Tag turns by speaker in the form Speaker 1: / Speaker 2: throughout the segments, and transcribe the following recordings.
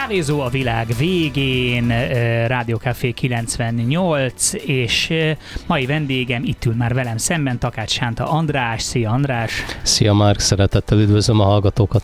Speaker 1: Kávézó a világ végén, Rádió Café 98, és mai vendégem itt ül már velem szemben, Takács Sánta András. Szia András!
Speaker 2: Szia Márk, szeretettel üdvözlöm a hallgatókat.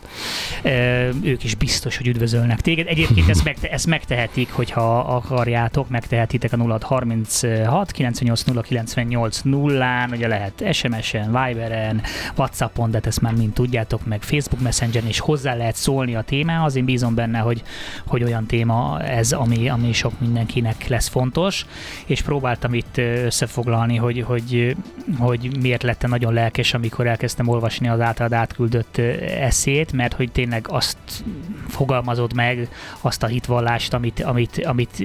Speaker 1: Ők is biztos, hogy üdvözölnek téged. Egyébként ezt, megte- ezt megtehetik, hogyha akarjátok, megtehetitek a 0636 98 098 0-án, ugye lehet SMS-en, Viberen, Whatsappon, de ezt már mind tudjátok, meg Facebook Messenger-en is hozzá lehet szólni a témához. Én bízom benne, hogy hogy olyan téma ez, ami, ami sok mindenkinek lesz fontos, és próbáltam itt összefoglalni, hogy, hogy, hogy miért lettem nagyon lelkes, amikor elkezdtem olvasni az általad átküldött eszét, mert hogy tényleg azt fogalmazod meg, azt a hitvallást, amit, amit, amit,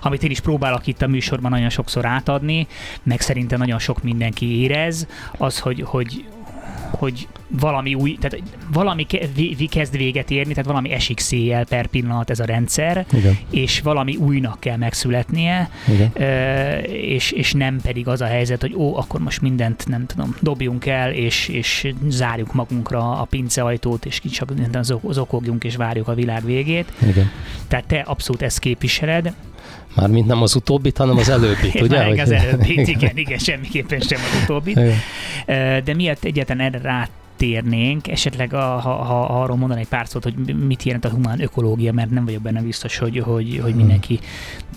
Speaker 1: amit én is próbálok itt a műsorban nagyon sokszor átadni, meg szerintem nagyon sok mindenki érez, az, hogy, hogy, hogy valami új, tehát valami kezd véget érni, tehát valami esik széjjel per pillanat ez a rendszer, Igen. és valami újnak kell megszületnie, Igen. és, és nem pedig az a helyzet, hogy ó, akkor most mindent, nem tudom, dobjunk el, és, és zárjuk magunkra a pinceajtót, és csak zokogjunk, és várjuk a világ végét. Igen. Tehát te abszolút ezt képviseled,
Speaker 2: Mármint nem az utóbbit, hanem az előbbit, ugye?
Speaker 1: Már az előbbit, igen, igen, semmiképpen sem az utóbbit. Igen. De miért egyetlen erre rá térnénk, esetleg a, ha, ha, arról mondani egy pár szót, hogy mit jelent a humán ökológia, mert nem vagyok benne biztos, hogy, hogy, hogy mindenki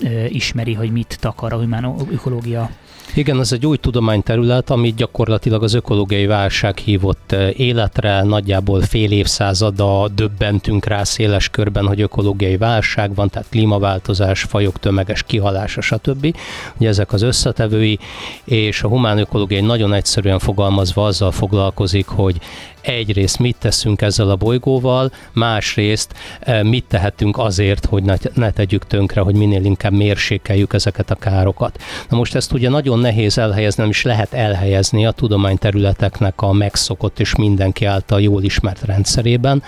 Speaker 1: uh, ismeri, hogy mit takar a humán ökológia.
Speaker 2: Igen, ez egy új tudományterület, amit gyakorlatilag az ökológiai válság hívott eh, életre. Nagyjából fél évszázada döbbentünk rá széles körben, hogy ökológiai válság van, tehát klímaváltozás, fajok tömeges kihalása, stb. Ugye ezek az összetevői, és a humán ökológiai nagyon egyszerűen fogalmazva azzal foglalkozik, hogy egyrészt mit teszünk ezzel a bolygóval, másrészt eh, mit tehetünk azért, hogy ne, tegyük tönkre, hogy minél inkább mérsékeljük ezeket a károkat. Na most ezt ugye nagyon nehéz elhelyezni, nem is lehet elhelyezni a tudományterületeknek a megszokott és mindenki által jól ismert rendszerében,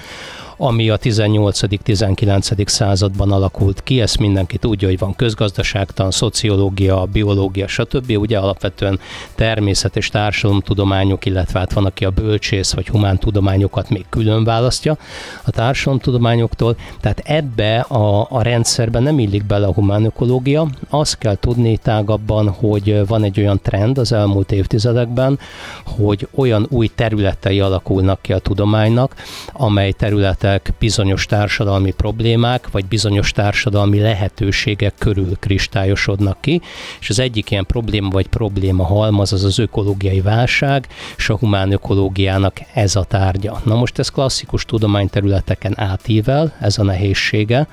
Speaker 2: ami a 18.-19. században alakult ki. Ezt mindenki tudja, hogy van közgazdaságtan, szociológia, biológia, stb. Ugye alapvetően természet és társadalomtudományok, illetve hát van, aki a bölcsész vagy humántudományokat még külön választja a társadalomtudományoktól. Tehát ebbe a, a rendszerben nem illik bele a humánökológia. Azt kell tudni tágabban, hogy van egy olyan trend az elmúlt évtizedekben, hogy olyan új területei alakulnak ki a tudománynak, amely területek ezek bizonyos társadalmi problémák, vagy bizonyos társadalmi lehetőségek körül kristályosodnak ki, és az egyik ilyen probléma vagy probléma halmaz az az ökológiai válság, és a humán ökológiának ez a tárgya. Na most ez klasszikus tudományterületeken átível, ez a nehézsége,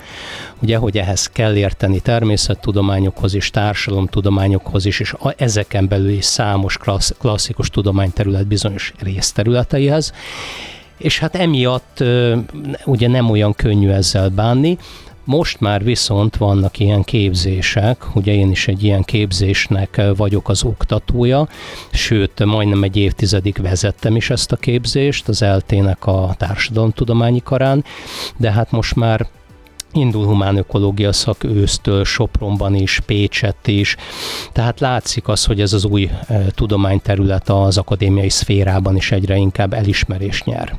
Speaker 2: ugye, hogy ehhez kell érteni természettudományokhoz is, társadalomtudományokhoz is, és a, ezeken belül is számos klassz, klasszikus tudományterület bizonyos részterületeihez, és hát emiatt ugye nem olyan könnyű ezzel bánni. Most már viszont vannak ilyen képzések, ugye én is egy ilyen képzésnek vagyok az oktatója, sőt, majdnem egy évtizedig vezettem is ezt a képzést az eltének a társadalomtudományi karán, de hát most már indul humán ökológia szak ősztől, Sopronban is, Pécsett is. Tehát látszik az, hogy ez az új e, tudományterület az akadémiai szférában is egyre inkább elismerés nyer.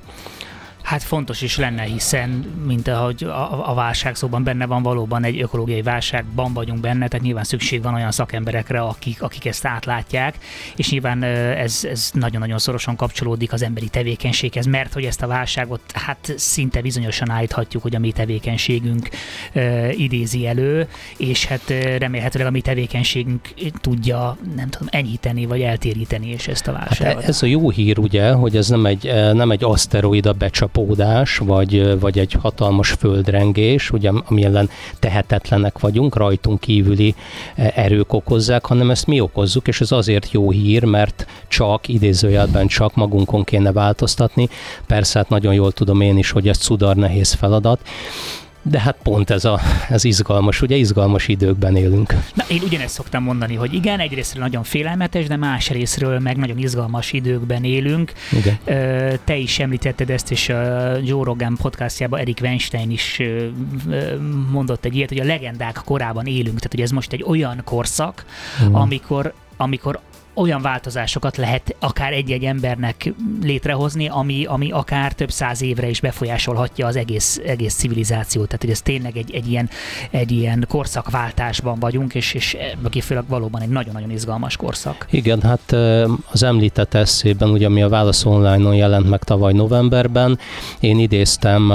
Speaker 1: Hát fontos is lenne, hiszen, mint ahogy a, a válság szóban benne van, valóban egy ökológiai válságban vagyunk benne, tehát nyilván szükség van olyan szakemberekre, akik, akik ezt átlátják, és nyilván ez, ez nagyon-nagyon szorosan kapcsolódik az emberi tevékenységhez, mert hogy ezt a válságot hát szinte bizonyosan állíthatjuk, hogy a mi tevékenységünk uh, idézi elő, és hát remélhetőleg a mi tevékenységünk tudja, nem tudom, enyhíteni vagy eltéríteni és ezt a válságot.
Speaker 2: Hát ez a jó hír ugye, hogy ez nem egy, nem egy aszteroida becsap csapódás, vagy, vagy egy hatalmas földrengés, ugye, ami ellen tehetetlenek vagyunk, rajtunk kívüli e, erők okozzák, hanem ezt mi okozzuk, és ez azért jó hír, mert csak, idézőjelben csak magunkon kéne változtatni. Persze, hát nagyon jól tudom én is, hogy ez cudar nehéz feladat, de hát pont ez, a, ez izgalmas, ugye izgalmas időkben élünk.
Speaker 1: Na, én ugyanezt szoktam mondani, hogy igen, egyrésztről nagyon félelmetes, de más részről meg nagyon izgalmas időkben élünk. Igen. Te is említetted ezt, és a Joe Rogan podcastjában Erik Weinstein is mondott egy ilyet, hogy a legendák korában élünk, tehát hogy ez most egy olyan korszak, mm. amikor amikor olyan változásokat lehet akár egy-egy embernek létrehozni, ami, ami akár több száz évre is befolyásolhatja az egész, egész civilizációt. Tehát, hogy ez tényleg egy, egy, ilyen, egy ilyen korszakváltásban vagyunk, és, és főleg valóban egy nagyon-nagyon izgalmas korszak.
Speaker 2: Igen, hát az említett eszében, ugye ami a Válasz Online-on jelent meg tavaly novemberben, én idéztem,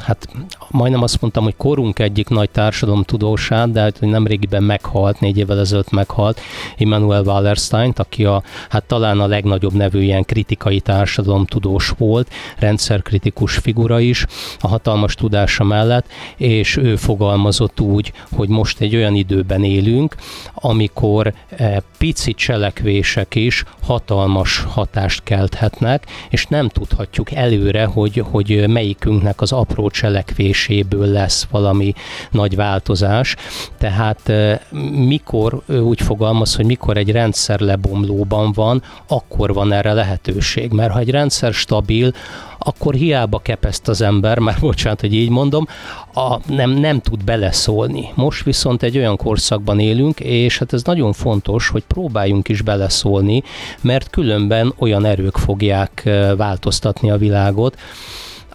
Speaker 2: hát majdnem azt mondtam, hogy korunk egyik nagy társadalomtudósát, de hát, hogy nemrégiben meghalt, négy évvel ezelőtt meghalt, Immanuel Wallerstein, aki a, hát talán a legnagyobb nevű ilyen kritikai társadalomtudós volt, rendszerkritikus figura is, a hatalmas tudása mellett, és ő fogalmazott úgy, hogy most egy olyan időben élünk, amikor e, pici cselekvések is hatalmas hatást kelthetnek, és nem tudhatjuk előre, hogy, hogy melyikünknek az apró cselekvéséből lesz valami nagy változás. Tehát e, mikor, ő úgy fogalmaz, hogy mikor egy rendszer lebomlóban van, akkor van erre lehetőség. Mert ha egy rendszer stabil, akkor hiába kepeszt az ember, már bocsánat, hogy így mondom, a, nem, nem tud beleszólni. Most viszont egy olyan korszakban élünk, és hát ez nagyon fontos, hogy próbáljunk is beleszólni, mert különben olyan erők fogják változtatni a világot,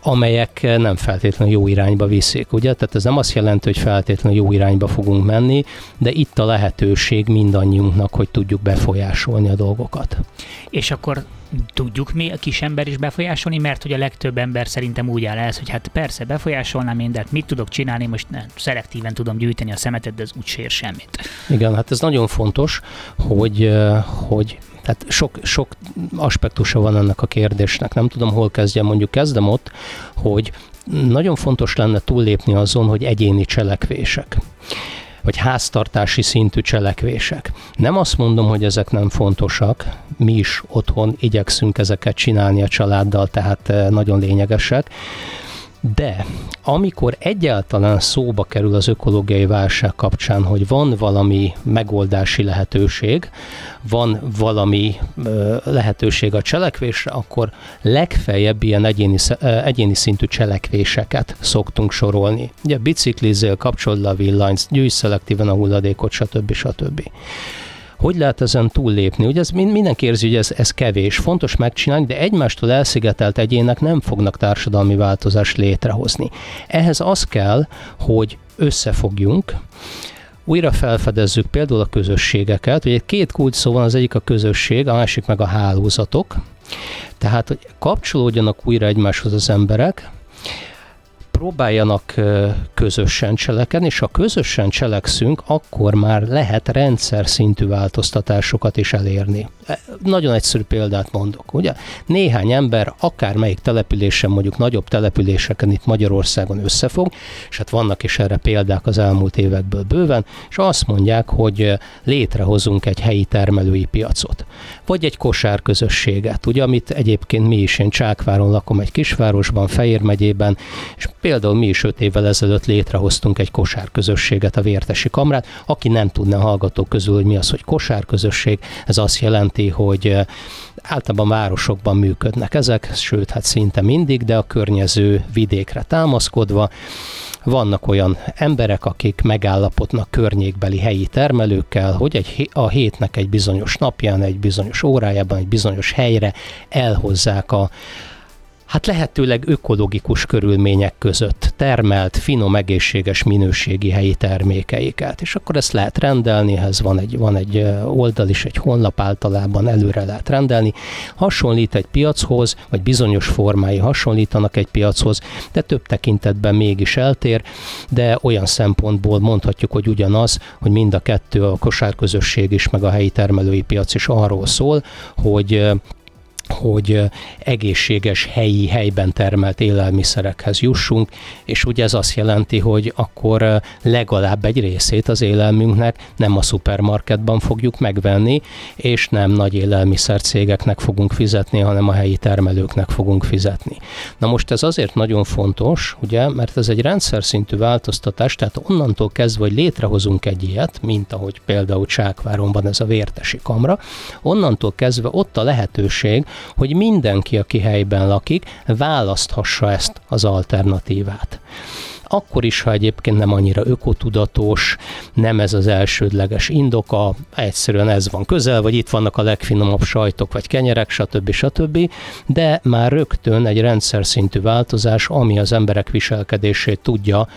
Speaker 2: amelyek nem feltétlenül jó irányba viszik, ugye? Tehát ez nem azt jelenti, hogy feltétlenül jó irányba fogunk menni, de itt a lehetőség mindannyiunknak, hogy tudjuk befolyásolni a dolgokat.
Speaker 1: És akkor tudjuk mi a kis ember is befolyásolni, mert hogy a legtöbb ember szerintem úgy áll ez, hogy hát persze befolyásolnám én, de hát mit tudok csinálni, most ne, szelektíven tudom gyűjteni a szemetet, de ez úgy sér semmit.
Speaker 2: Igen, hát ez nagyon fontos, hogy, hogy tehát sok, sok aspektusa van ennek a kérdésnek. Nem tudom, hol kezdjem, mondjuk kezdem ott, hogy nagyon fontos lenne túllépni azon, hogy egyéni cselekvések vagy háztartási szintű cselekvések. Nem azt mondom, hogy ezek nem fontosak, mi is otthon igyekszünk ezeket csinálni a családdal, tehát eh, nagyon lényegesek, de amikor egyáltalán szóba kerül az ökológiai válság kapcsán, hogy van valami megoldási lehetőség, van valami ö, lehetőség a cselekvésre, akkor legfeljebb ilyen egyéni, egyéni szintű cselekvéseket szoktunk sorolni. Ugye biciklizél, kapcsolod a villanyt, gyűjts szelektíven a hulladékot, stb. stb. Hogy lehet ezen túllépni? Ugye ez mindenki érzi, hogy ez, ez kevés, fontos megcsinálni, de egymástól elszigetelt egyének nem fognak társadalmi változást létrehozni. Ehhez az kell, hogy összefogjunk, újra felfedezzük például a közösségeket. Ugye két kulcs szó van, az egyik a közösség, a másik meg a hálózatok. Tehát, hogy kapcsolódjanak újra egymáshoz az emberek, próbáljanak közösen cselekedni, és ha közösen cselekszünk, akkor már lehet rendszer szintű változtatásokat is elérni. E, nagyon egyszerű példát mondok, ugye? Néhány ember akármelyik településen, mondjuk nagyobb településeken itt Magyarországon összefog, és hát vannak is erre példák az elmúlt évekből bőven, és azt mondják, hogy létrehozunk egy helyi termelői piacot, vagy egy kosárközösséget, ugye, amit egyébként mi is, én Csákváron lakom egy kisvárosban, Fejér megyében, és Például mi is öt évvel ezelőtt létrehoztunk egy kosárközösséget, a Vértesi Kamrát. Aki nem tudna a hallgatók közül, hogy mi az, hogy kosárközösség, ez azt jelenti, hogy általában városokban működnek ezek, sőt, hát szinte mindig, de a környező vidékre támaszkodva vannak olyan emberek, akik megállapodnak környékbeli helyi termelőkkel, hogy egy, a hétnek egy bizonyos napján, egy bizonyos órájában, egy bizonyos helyre elhozzák a hát lehetőleg ökológikus körülmények között termelt, finom, egészséges minőségi helyi termékeiket. És akkor ezt lehet rendelni, ehhez van egy, van egy oldal is, egy honlap általában előre lehet rendelni. Hasonlít egy piachoz, vagy bizonyos formái hasonlítanak egy piachoz, de több tekintetben mégis eltér, de olyan szempontból mondhatjuk, hogy ugyanaz, hogy mind a kettő, a kosárközösség is, meg a helyi termelői piac is arról szól, hogy hogy egészséges helyi, helyben termelt élelmiszerekhez jussunk, és ugye ez azt jelenti, hogy akkor legalább egy részét az élelmünknek nem a szupermarketban fogjuk megvenni, és nem nagy élelmiszercégeknek fogunk fizetni, hanem a helyi termelőknek fogunk fizetni. Na most ez azért nagyon fontos, ugye, mert ez egy rendszer szintű változtatás, tehát onnantól kezdve, hogy létrehozunk egy ilyet, mint ahogy például Csákváron van ez a vértesi kamra, onnantól kezdve ott a lehetőség, hogy mindenki, aki helyben lakik, választhassa ezt az alternatívát. Akkor is, ha egyébként nem annyira ökotudatos, nem ez az elsődleges indoka, egyszerűen ez van közel, vagy itt vannak a legfinomabb sajtok, vagy kenyerek, stb. stb. De már rögtön egy rendszer szintű változás, ami az emberek viselkedését tudja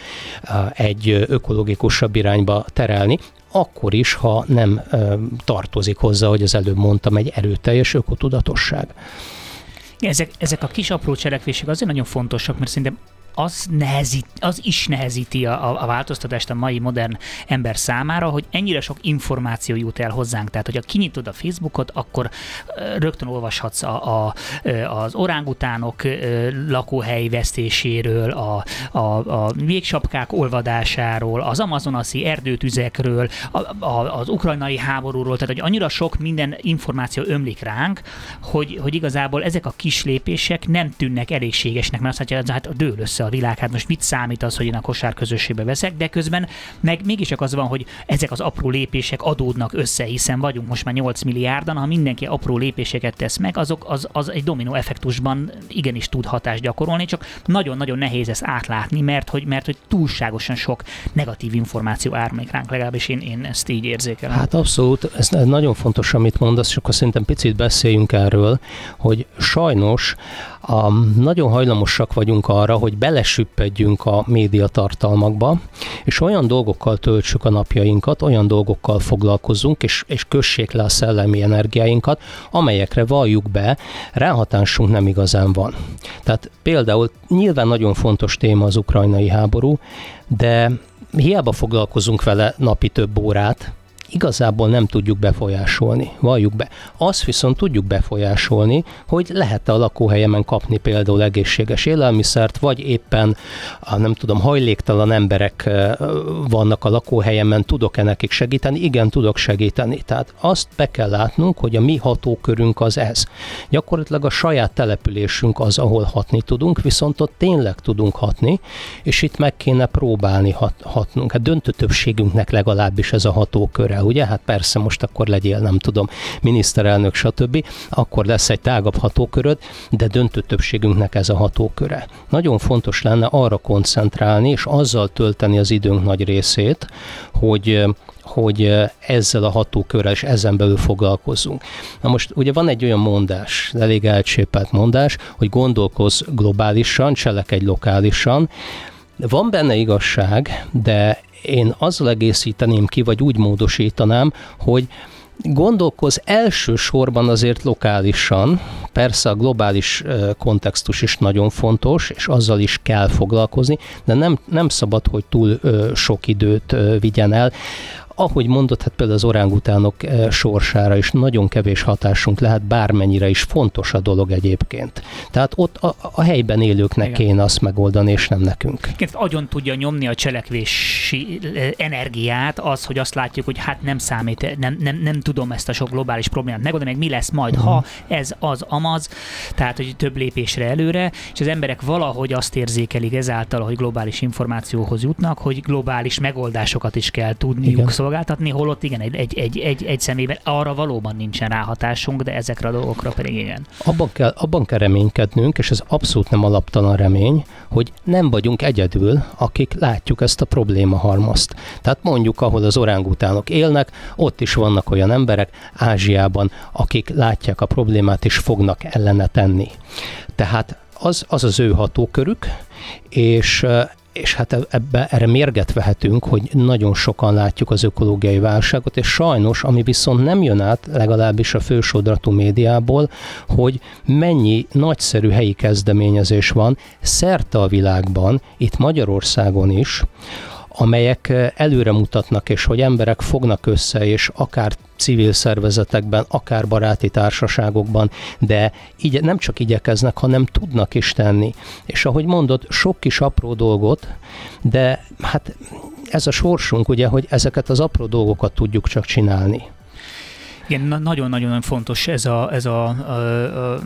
Speaker 2: egy ökológikusabb irányba terelni, akkor is, ha nem tartozik hozzá, hogy az előbb mondtam, egy erőteljes ökotudatosság.
Speaker 1: Ezek, ezek a kis apró cselekvések azért nagyon fontosak, mert szerintem az, nehezít, az is nehezíti a, a változtatást a mai modern ember számára, hogy ennyire sok információ jut el hozzánk. Tehát, hogyha kinyitod a Facebookot, akkor rögtön olvashatsz a, a, az orángutánok lakóhely vesztéséről, a, a, a végsapkák olvadásáról, az amazonaszi erdőtüzekről, a, a, az ukrajnai háborúról, tehát hogy annyira sok minden információ ömlik ránk, hogy, hogy igazából ezek a kis lépések nem tűnnek elégségesnek, mert azt mondja, hát dől össze a világ, hát most mit számít az, hogy én a kosár közösségbe veszek, de közben meg mégiscsak az van, hogy ezek az apró lépések adódnak össze, hiszen vagyunk most már 8 milliárdan, ha mindenki apró lépéseket tesz meg, azok az, az egy dominó effektusban igenis tud hatást gyakorolni, csak nagyon-nagyon nehéz ezt átlátni, mert hogy, mert hogy túlságosan sok negatív információ ármék ránk, legalábbis én, én ezt így érzékelem.
Speaker 2: Hát abszolút, ez nagyon fontos, amit mondasz, és akkor szerintem picit beszéljünk erről, hogy sajnos a, nagyon hajlamosak vagyunk arra, hogy belesüppedjünk a médiatartalmakba, és olyan dolgokkal töltsük a napjainkat, olyan dolgokkal foglalkozunk, és, és kössék le a szellemi energiáinkat, amelyekre valljuk be, ráhatásunk nem igazán van. Tehát például nyilván nagyon fontos téma az ukrajnai háború, de hiába foglalkozunk vele napi több órát, igazából nem tudjuk befolyásolni, valljuk be. Azt viszont tudjuk befolyásolni, hogy lehet-e a lakóhelyemen kapni például egészséges élelmiszert, vagy éppen, a, nem tudom, hajléktalan emberek vannak a lakóhelyemen, tudok-e nekik segíteni? Igen, tudok segíteni. Tehát azt be kell látnunk, hogy a mi hatókörünk az ez. Gyakorlatilag a saját településünk az, ahol hatni tudunk, viszont ott tényleg tudunk hatni, és itt meg kéne próbálni hat, hatnunk. Hát döntő többségünknek legalábbis ez a hatóköre ugye? Hát persze most akkor legyél, nem tudom, miniszterelnök, stb. Akkor lesz egy tágabb hatóköröd, de döntő többségünknek ez a hatóköre. Nagyon fontos lenne arra koncentrálni, és azzal tölteni az időnk nagy részét, hogy hogy ezzel a hatókörrel és ezen belül foglalkozzunk. Na most ugye van egy olyan mondás, elég elcsépelt mondás, hogy gondolkoz globálisan, cselekedj lokálisan. Van benne igazság, de én azzal egészíteném ki, vagy úgy módosítanám, hogy gondolkoz elsősorban azért lokálisan, persze a globális kontextus is nagyon fontos, és azzal is kell foglalkozni, de nem, nem szabad, hogy túl sok időt vigyen el ahogy mondott, hát például az orángutánok eh, sorsára is nagyon kevés hatásunk lehet, bármennyire is fontos a dolog egyébként. Tehát ott a, a helyben élőknek Igen. kéne azt megoldani, és nem nekünk.
Speaker 1: Igen, agyon tudja nyomni a cselekvési eh, energiát az, hogy azt látjuk, hogy hát nem számít, nem, nem, nem tudom ezt a sok globális problémát megoldani, meg mi lesz majd, uh-huh. ha mhm. ez az amaz, tehát hogy több lépésre előre, és az emberek valahogy azt érzékelik ezáltal, hogy globális információhoz jutnak, hogy globális megoldásokat is kell tudniuk Igen szolgáltatni, holott igen, egy, egy, egy, egy, egy személyben arra valóban nincsen ráhatásunk, de ezekre a dolgokra pedig igen.
Speaker 2: Abban kell, abban kell reménykednünk, és ez abszolút nem alaptalan remény, hogy nem vagyunk egyedül, akik látjuk ezt a probléma halmazt. Tehát mondjuk, ahol az orángutánok élnek, ott is vannak olyan emberek Ázsiában, akik látják a problémát és fognak ellene tenni. Tehát az az, az ő hatókörük, és és hát ebbe, erre mérget vehetünk, hogy nagyon sokan látjuk az ökológiai válságot, és sajnos, ami viszont nem jön át, legalábbis a fősodratú médiából, hogy mennyi nagyszerű helyi kezdeményezés van szerte a világban, itt Magyarországon is, amelyek előre mutatnak, és hogy emberek fognak össze, és akár civil szervezetekben, akár baráti társaságokban, de így nem csak igyekeznek, hanem tudnak is tenni. És ahogy mondod, sok kis apró dolgot, de hát ez a sorsunk, ugye, hogy ezeket az apró dolgokat tudjuk csak csinálni.
Speaker 1: Igen, nagyon-nagyon fontos ez a, ez a, a, a,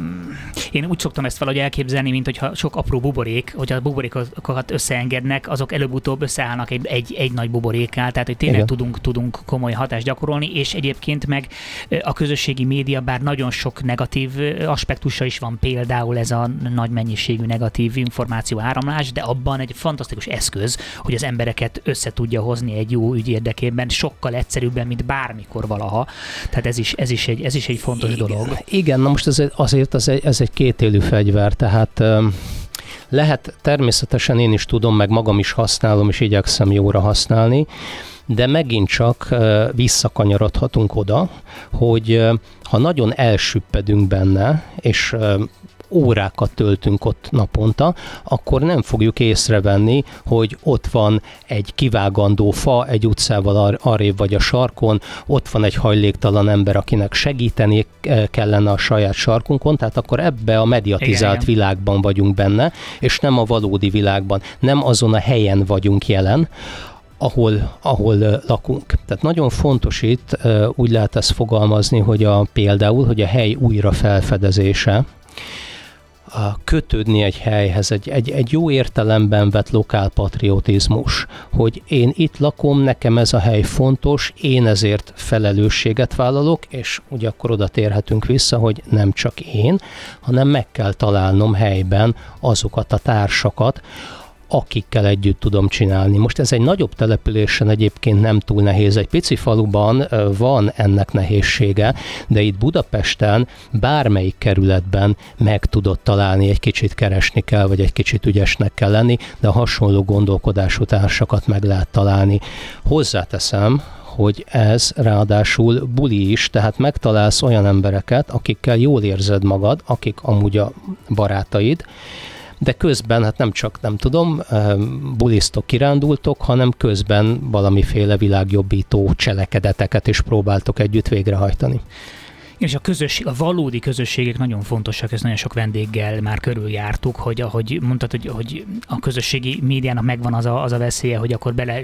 Speaker 1: én úgy szoktam ezt valahogy elképzelni, mint hogyha sok apró buborék, hogy a buborékokat összeengednek, azok előbb-utóbb összeállnak egy, egy, egy nagy buborékká, tehát hogy tényleg tudunk, tudunk komoly hatást gyakorolni, és egyébként meg a közösségi média, bár nagyon sok negatív aspektusa is van, például ez a nagy mennyiségű negatív információ áramlás, de abban egy fantasztikus eszköz, hogy az embereket össze tudja hozni egy jó ügy érdekében, sokkal egyszerűbben, mint bármikor valaha. Tehát ez is, ez is, egy, ez is egy fontos
Speaker 2: igen,
Speaker 1: dolog.
Speaker 2: Igen, na most ez, azért ez egy, ez egy kétélű fegyver, tehát lehet, természetesen én is tudom, meg magam is használom, és igyekszem jóra használni, de megint csak visszakanyarodhatunk oda, hogy ha nagyon elsüppedünk benne, és órákat töltünk ott naponta, akkor nem fogjuk észrevenni, hogy ott van egy kivágandó fa egy utcával ar- arrébb vagy a sarkon, ott van egy hajléktalan ember, akinek segíteni kellene a saját sarkunkon, tehát akkor ebbe a mediatizált igen, világban vagyunk benne, és nem a valódi világban, nem azon a helyen vagyunk jelen, ahol, ahol lakunk. Tehát nagyon fontos itt, úgy lehet ezt fogalmazni, hogy a, például, hogy a hely újra felfedezése, kötődni egy helyhez, egy, egy, egy jó értelemben vett lokálpatriotizmus, hogy én itt lakom, nekem ez a hely fontos, én ezért felelősséget vállalok, és ugye akkor oda térhetünk vissza, hogy nem csak én, hanem meg kell találnom helyben azokat a társakat, akikkel együtt tudom csinálni. Most ez egy nagyobb településen egyébként nem túl nehéz. Egy pici faluban van ennek nehézsége, de itt Budapesten bármelyik kerületben meg tudod találni, egy kicsit keresni kell, vagy egy kicsit ügyesnek kell lenni, de a hasonló gondolkodású társakat meg lehet találni. Hozzáteszem, hogy ez ráadásul buli is, tehát megtalálsz olyan embereket, akikkel jól érzed magad, akik amúgy a barátaid, de közben, hát nem csak, nem tudom, bulisztok, kirándultok, hanem közben valamiféle világjobbító cselekedeteket is próbáltok együtt végrehajtani.
Speaker 1: És a közösség, a valódi közösségek nagyon fontosak, ezt nagyon sok vendéggel már körüljártuk, hogy ahogy mondtad, hogy, hogy a közösségi médiának megvan az a, az a veszélye, hogy akkor bele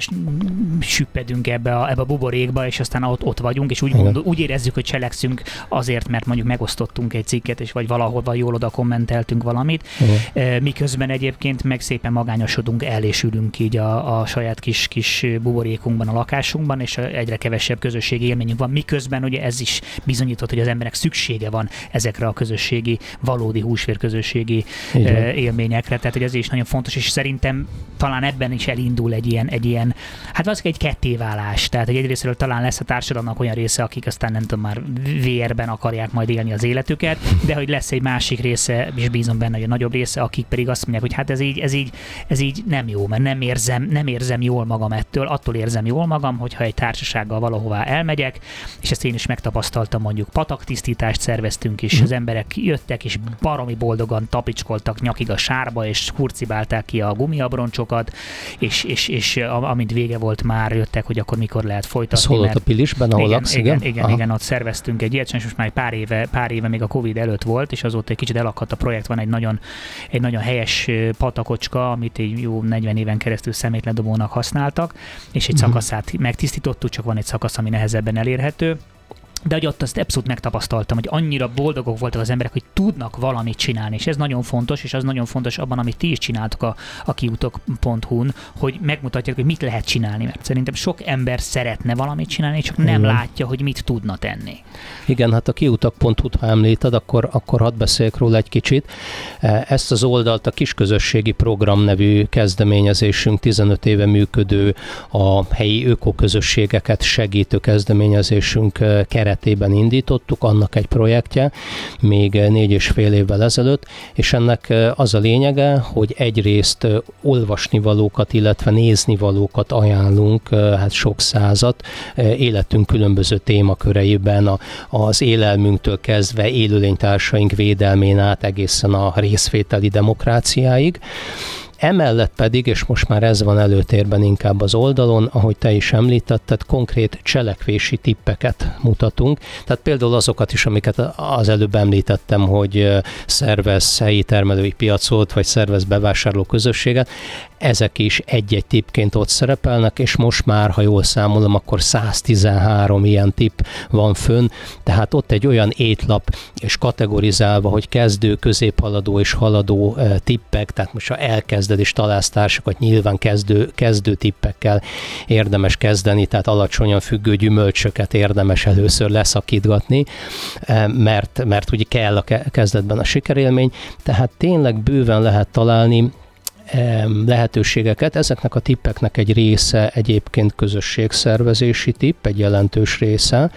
Speaker 1: süppedünk ebbe a, ebbe a buborékba, és aztán ott, ott vagyunk, és úgy, gondol, úgy érezzük, hogy cselekszünk azért, mert mondjuk megosztottunk egy cikket, és vagy valahol jól oda kommenteltünk valamit, Igen. miközben egyébként meg szépen magányosodunk el, és ülünk így a, a saját kis, kis buborékunkban, a lakásunkban, és egyre kevesebb közösségi élményünk van, miközben ugye ez is bizonyított, hogy az embernek szüksége van ezekre a közösségi, valódi húsvér közösségi Igen. élményekre. Tehát, hogy ez is nagyon fontos, és szerintem talán ebben is elindul egy ilyen, egy ilyen hát az egy kettéválás. Tehát, hogy egyrésztről talán lesz a társadalomnak olyan része, akik aztán nem tudom, már vérben akarják majd élni az életüket, de hogy lesz egy másik része, és bízom benne, hogy a nagyobb része, akik pedig azt mondják, hogy hát ez így, ez így, ez így nem jó, mert nem érzem, nem érzem jól magam ettől, attól érzem jól magam, hogyha egy társasággal valahová elmegyek, és ezt én is megtapasztaltam mondjuk pataktisztítást szerveztünk, és az emberek jöttek, és baromi boldogan tapicskoltak nyakig a sárba, és hurcibálták ki a gumiabroncsokat, és, és, és amint vége volt, már jöttek, hogy akkor mikor lehet folytatni. Ez
Speaker 2: hol a Pilisben, ahol
Speaker 1: igen,
Speaker 2: laksz,
Speaker 1: igen? Igen, igen, igen, ott szerveztünk egy ilyet, és most már pár éve, pár éve még a Covid előtt volt, és azóta egy kicsit elakadt a projekt, van egy nagyon, egy nagyon helyes patakocska, amit egy jó 40 éven keresztül szemétledobónak használtak, és egy uh-huh. szakaszát megtisztítottuk, csak van egy szakasz, ami nehezebben elérhető, de hogy ott azt abszolút megtapasztaltam, hogy annyira boldogok voltak az emberek, hogy tudnak valamit csinálni, és ez nagyon fontos, és az nagyon fontos abban, amit ti is csináltok a, a kiutok.hu-n, hogy megmutatják, hogy mit lehet csinálni, mert szerintem sok ember szeretne valamit csinálni, csak nem Igen. látja, hogy mit tudna tenni.
Speaker 2: Igen, hát a kiutak.hu-t, ha említed, akkor, akkor hadd beszéljek róla egy kicsit. E, ezt az oldalt a Kisközösségi Program nevű kezdeményezésünk 15 éve működő a helyi ökoközösségeket segítő kezdeményezésünk e, keret keretében indítottuk, annak egy projektje, még négy és fél évvel ezelőtt, és ennek az a lényege, hogy egyrészt olvasnivalókat, illetve néznivalókat ajánlunk, hát sok százat, életünk különböző témaköreiben, az élelmünktől kezdve élőlénytársaink védelmén át egészen a részvételi demokráciáig. Emellett pedig, és most már ez van előtérben inkább az oldalon, ahogy te is említetted, konkrét cselekvési tippeket mutatunk. Tehát például azokat is, amiket az előbb említettem, hogy szervez helyi termelői piacot, vagy szervez bevásárló közösséget. Ezek is egy-egy tippként ott szerepelnek, és most már, ha jól számolom, akkor 113 ilyen tipp van fönn, tehát ott egy olyan étlap és kategorizálva, hogy kezdő, középhaladó és haladó tippek, tehát most ha elkezded és találsz társakat, nyilván kezdő, kezdő tippekkel érdemes kezdeni, tehát alacsonyan függő gyümölcsöket érdemes először leszakítgatni, mert, mert ugye kell a kezdetben a sikerélmény, tehát tényleg bőven lehet találni lehetőségeket. Ezeknek a tippeknek egy része egyébként közösségszervezési tipp, egy jelentős része.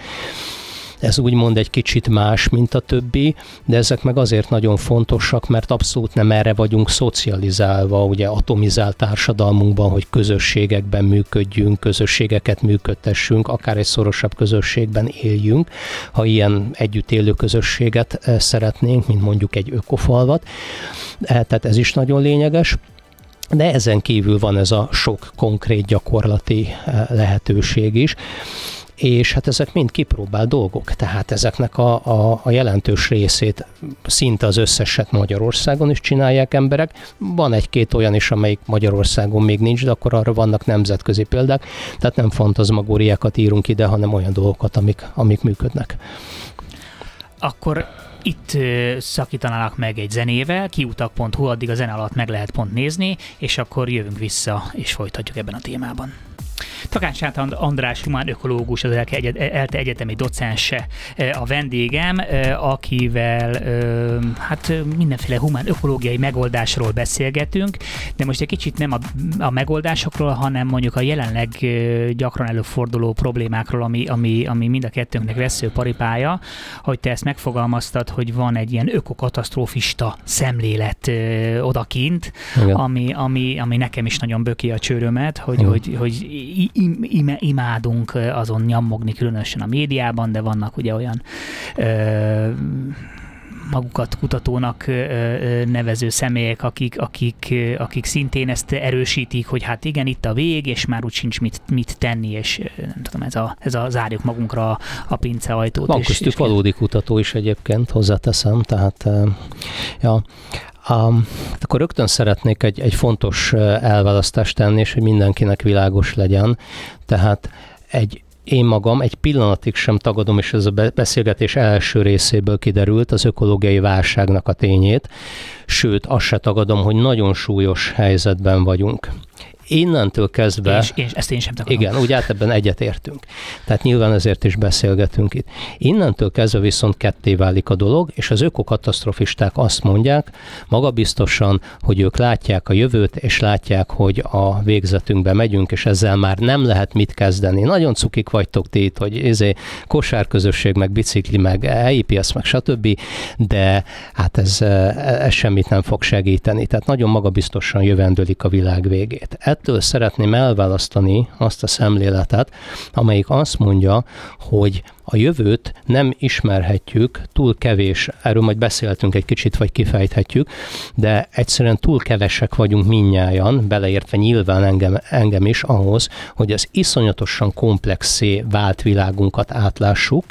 Speaker 2: Ez úgymond egy kicsit más, mint a többi, de ezek meg azért nagyon fontosak, mert abszolút nem erre vagyunk szocializálva, ugye atomizált társadalmunkban, hogy közösségekben működjünk, közösségeket működtessünk, akár egy szorosabb közösségben éljünk, ha ilyen együtt élő közösséget eh, szeretnénk, mint mondjuk egy ökofalvat. Eh, tehát ez is nagyon lényeges. De ezen kívül van ez a sok konkrét gyakorlati eh, lehetőség is és hát ezek mind kipróbált dolgok, tehát ezeknek a, a, a jelentős részét szinte az összeset Magyarországon is csinálják emberek. Van egy-két olyan is, amelyik Magyarországon még nincs, de akkor arra vannak nemzetközi példák, tehát nem fantazmagóriákat írunk ide, hanem olyan dolgokat, amik, amik működnek.
Speaker 1: Akkor itt szakítanának meg egy zenével, kiutak.hu, addig a zene alatt meg lehet pont nézni, és akkor jövünk vissza, és folytatjuk ebben a témában. Takács András humán ökológus, az ELTE egyetemi docense a vendégem, akivel hát mindenféle humán ökológiai megoldásról beszélgetünk, de most egy kicsit nem a, a megoldásokról, hanem mondjuk a jelenleg gyakran előforduló problémákról, ami, ami, ami mind a kettőnknek vesző paripája, hogy te ezt megfogalmaztad, hogy van egy ilyen ökokatasztrófista szemlélet odakint, ami, ami, ami nekem is nagyon böki a csőrömet, hogy, hogy, hogy im, imádunk azon nyammogni, különösen a médiában, de vannak ugye olyan ö, magukat kutatónak nevező személyek, akik, akik, akik szintén ezt erősítik, hogy hát igen, itt a vég, és már úgy sincs mit, mit tenni, és nem tudom, ez a, ez a zárjuk magunkra a pince ajtót.
Speaker 2: Van köztük valódi kutató is egyébként, hozzáteszem, tehát ja, Um, akkor rögtön szeretnék egy, egy fontos elválasztást tenni, és hogy mindenkinek világos legyen. Tehát egy én magam egy pillanatig sem tagadom, és ez a beszélgetés első részéből kiderült, az ökológiai válságnak a tényét, sőt, azt se tagadom, hogy nagyon súlyos helyzetben vagyunk innentől kezdve...
Speaker 1: És, és ezt én sem tagadom.
Speaker 2: Igen, úgy át ebben egyetértünk. Tehát nyilván ezért is beszélgetünk itt. Innentől kezdve viszont ketté válik a dolog, és az ökokatasztrofisták azt mondják magabiztosan, hogy ők látják a jövőt, és látják, hogy a végzetünkbe megyünk, és ezzel már nem lehet mit kezdeni. Nagyon cukik vagytok ti itt, hogy ezé kosárközösség, meg bicikli, meg EIPS, meg stb., de hát ez, ez semmit nem fog segíteni. Tehát nagyon magabiztosan jövendőlik a világ végét ettől szeretném elválasztani azt a szemléletet, amelyik azt mondja, hogy a jövőt nem ismerhetjük, túl kevés, erről majd beszéltünk egy kicsit, vagy kifejthetjük, de egyszerűen túl kevesek vagyunk minnyáján, beleértve nyilván engem, engem is ahhoz, hogy az iszonyatosan komplexé vált világunkat átlássuk,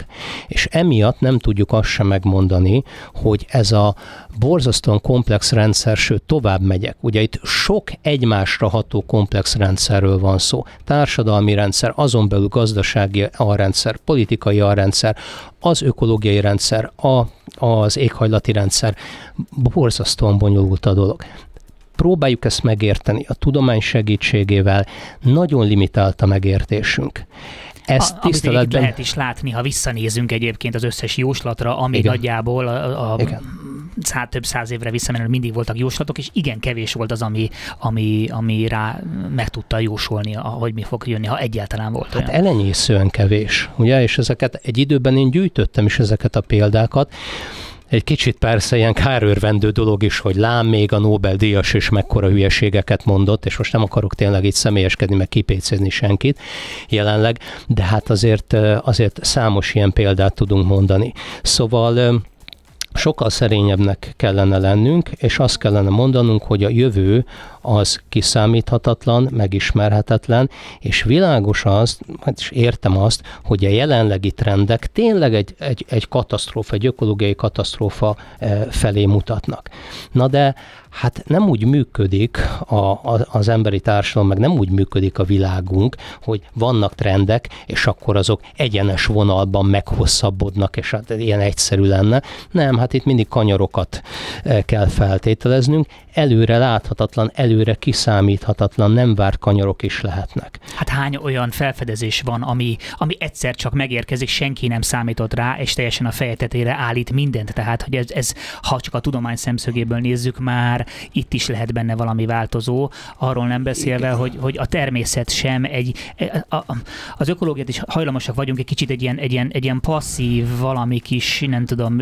Speaker 2: és emiatt nem tudjuk azt sem megmondani, hogy ez a borzasztóan komplex rendszer, sőt tovább megyek. Ugye itt sok egymásra ható komplex rendszerről van szó. Társadalmi rendszer, azon belül gazdasági rendszer, politikai rendszer, az ökológiai rendszer, a, az éghajlati rendszer. Borzasztóan bonyolult a dolog próbáljuk ezt megérteni a tudomány segítségével, nagyon limitált a megértésünk.
Speaker 1: Ezt a, tiszteletben... lehet is látni, ha visszanézünk egyébként az összes jóslatra, ami Igen. nagyjából a, a Igen szá, több száz évre visszamenően mindig voltak jóslatok, és igen kevés volt az, ami, ami, ami rá meg tudta jósolni, hogy mi fog jönni, ha egyáltalán volt
Speaker 2: hát olyan. Elenyészően kevés, ugye, és ezeket egy időben én gyűjtöttem is ezeket a példákat, egy kicsit persze ilyen kárőrvendő dolog is, hogy lám még a Nobel-díjas és mekkora hülyeségeket mondott, és most nem akarok tényleg itt személyeskedni, meg kipécézni senkit jelenleg, de hát azért, azért számos ilyen példát tudunk mondani. Szóval Sokkal szerényebbnek kellene lennünk, és azt kellene mondanunk, hogy a jövő az kiszámíthatatlan, megismerhetetlen, és világos az, hát is értem azt, hogy a jelenlegi trendek tényleg egy, egy, egy katasztrófa, egy ökológiai katasztrófa eh, felé mutatnak. Na de hát nem úgy működik a, a, az emberi társadalom, meg nem úgy működik a világunk, hogy vannak trendek, és akkor azok egyenes vonalban meghosszabbodnak, és hát ilyen egyszerű lenne. Nem, hát itt mindig kanyarokat eh, kell feltételeznünk, előre láthatatlan, előre kiszámíthatatlan, nem várt kanyarok is lehetnek.
Speaker 1: Hát hány olyan felfedezés van, ami, ami egyszer csak megérkezik, senki nem számított rá, és teljesen a fejetetére állít mindent. Tehát, hogy ez, ez ha csak a tudomány szemszögéből nézzük, már itt is lehet benne valami változó, arról nem beszélve, hogy, hogy a természet sem egy, a, a, az ökológiát is hajlamosak vagyunk egy kicsit egy ilyen, egy ilyen, egy ilyen passzív, valami kis, nem tudom,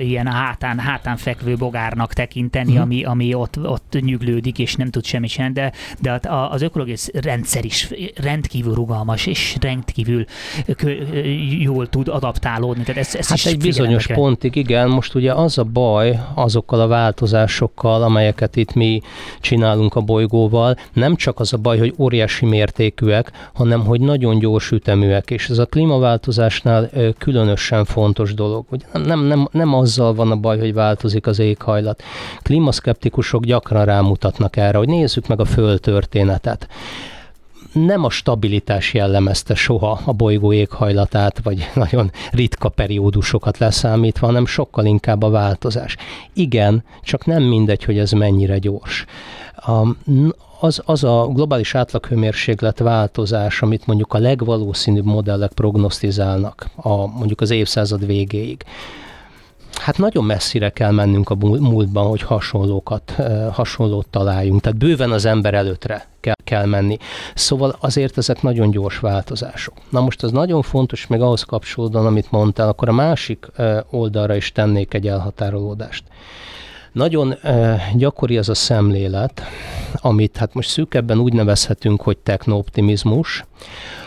Speaker 1: ilyen hátán, hátán fekvő bogárnak tekinteni, mm. ami, ami ott, ott nyüglődik, és nem tud semmit csinálni, de, de az ökológiai rendszer is rendkívül rugalmas, és rendkívül jól tud adaptálódni. Tehát ez, ez
Speaker 2: hát is egy bizonyos kell. pontig, igen, most ugye az a baj azokkal a változásokkal, amelyeket itt mi csinálunk a bolygóval, nem csak az a baj, hogy óriási mértékűek, hanem hogy nagyon gyors üteműek, és ez a klímaváltozásnál különösen fontos dolog. Hogy nem, nem, nem, nem azzal van a baj, hogy változik az éghajlat. Klímaszkeptikusok gyakran rámutatnak erre, hogy nézzük meg a földtörténetet nem a stabilitás jellemezte soha a bolygó éghajlatát, vagy nagyon ritka periódusokat leszámítva, hanem sokkal inkább a változás. Igen, csak nem mindegy, hogy ez mennyire gyors. Az, az a globális átlaghőmérséklet változás, amit mondjuk a legvalószínűbb modellek prognosztizálnak a, mondjuk az évszázad végéig, Hát nagyon messzire kell mennünk a múltban, hogy hasonlókat, hasonlót találjunk. Tehát bőven az ember előttre kell, kell menni. Szóval azért ezek nagyon gyors változások. Na most az nagyon fontos, még ahhoz kapcsolódóan, amit mondtál, akkor a másik oldalra is tennék egy elhatárolódást. Nagyon gyakori az a szemlélet, amit hát most szűkebben úgy nevezhetünk, hogy technooptimizmus,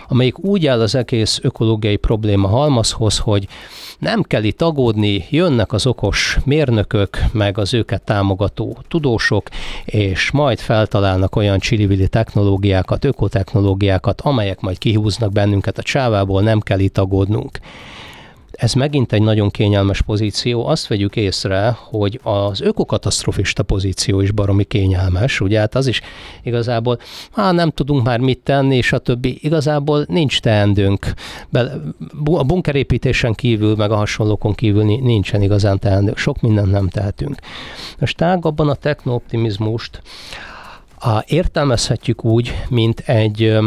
Speaker 2: amelyik úgy áll az egész ökológiai probléma halmazhoz, hogy nem kell itt agódni, jönnek az okos mérnökök, meg az őket támogató tudósok, és majd feltalálnak olyan csilivili technológiákat, ökotechnológiákat, amelyek majd kihúznak bennünket a csávából, nem kell itt agódnunk. Ez megint egy nagyon kényelmes pozíció. Azt vegyük észre, hogy az ökokatasztrofista pozíció is baromi kényelmes, ugye? Hát az is igazából, hát nem tudunk már mit tenni, és a többi. Igazából nincs teendőnk. A bunkerépítésen kívül, meg a hasonlókon kívül nincsen igazán teendőnk. Sok mindent nem tehetünk. Most tágabban a technooptimizmust a, értelmezhetjük úgy, mint egy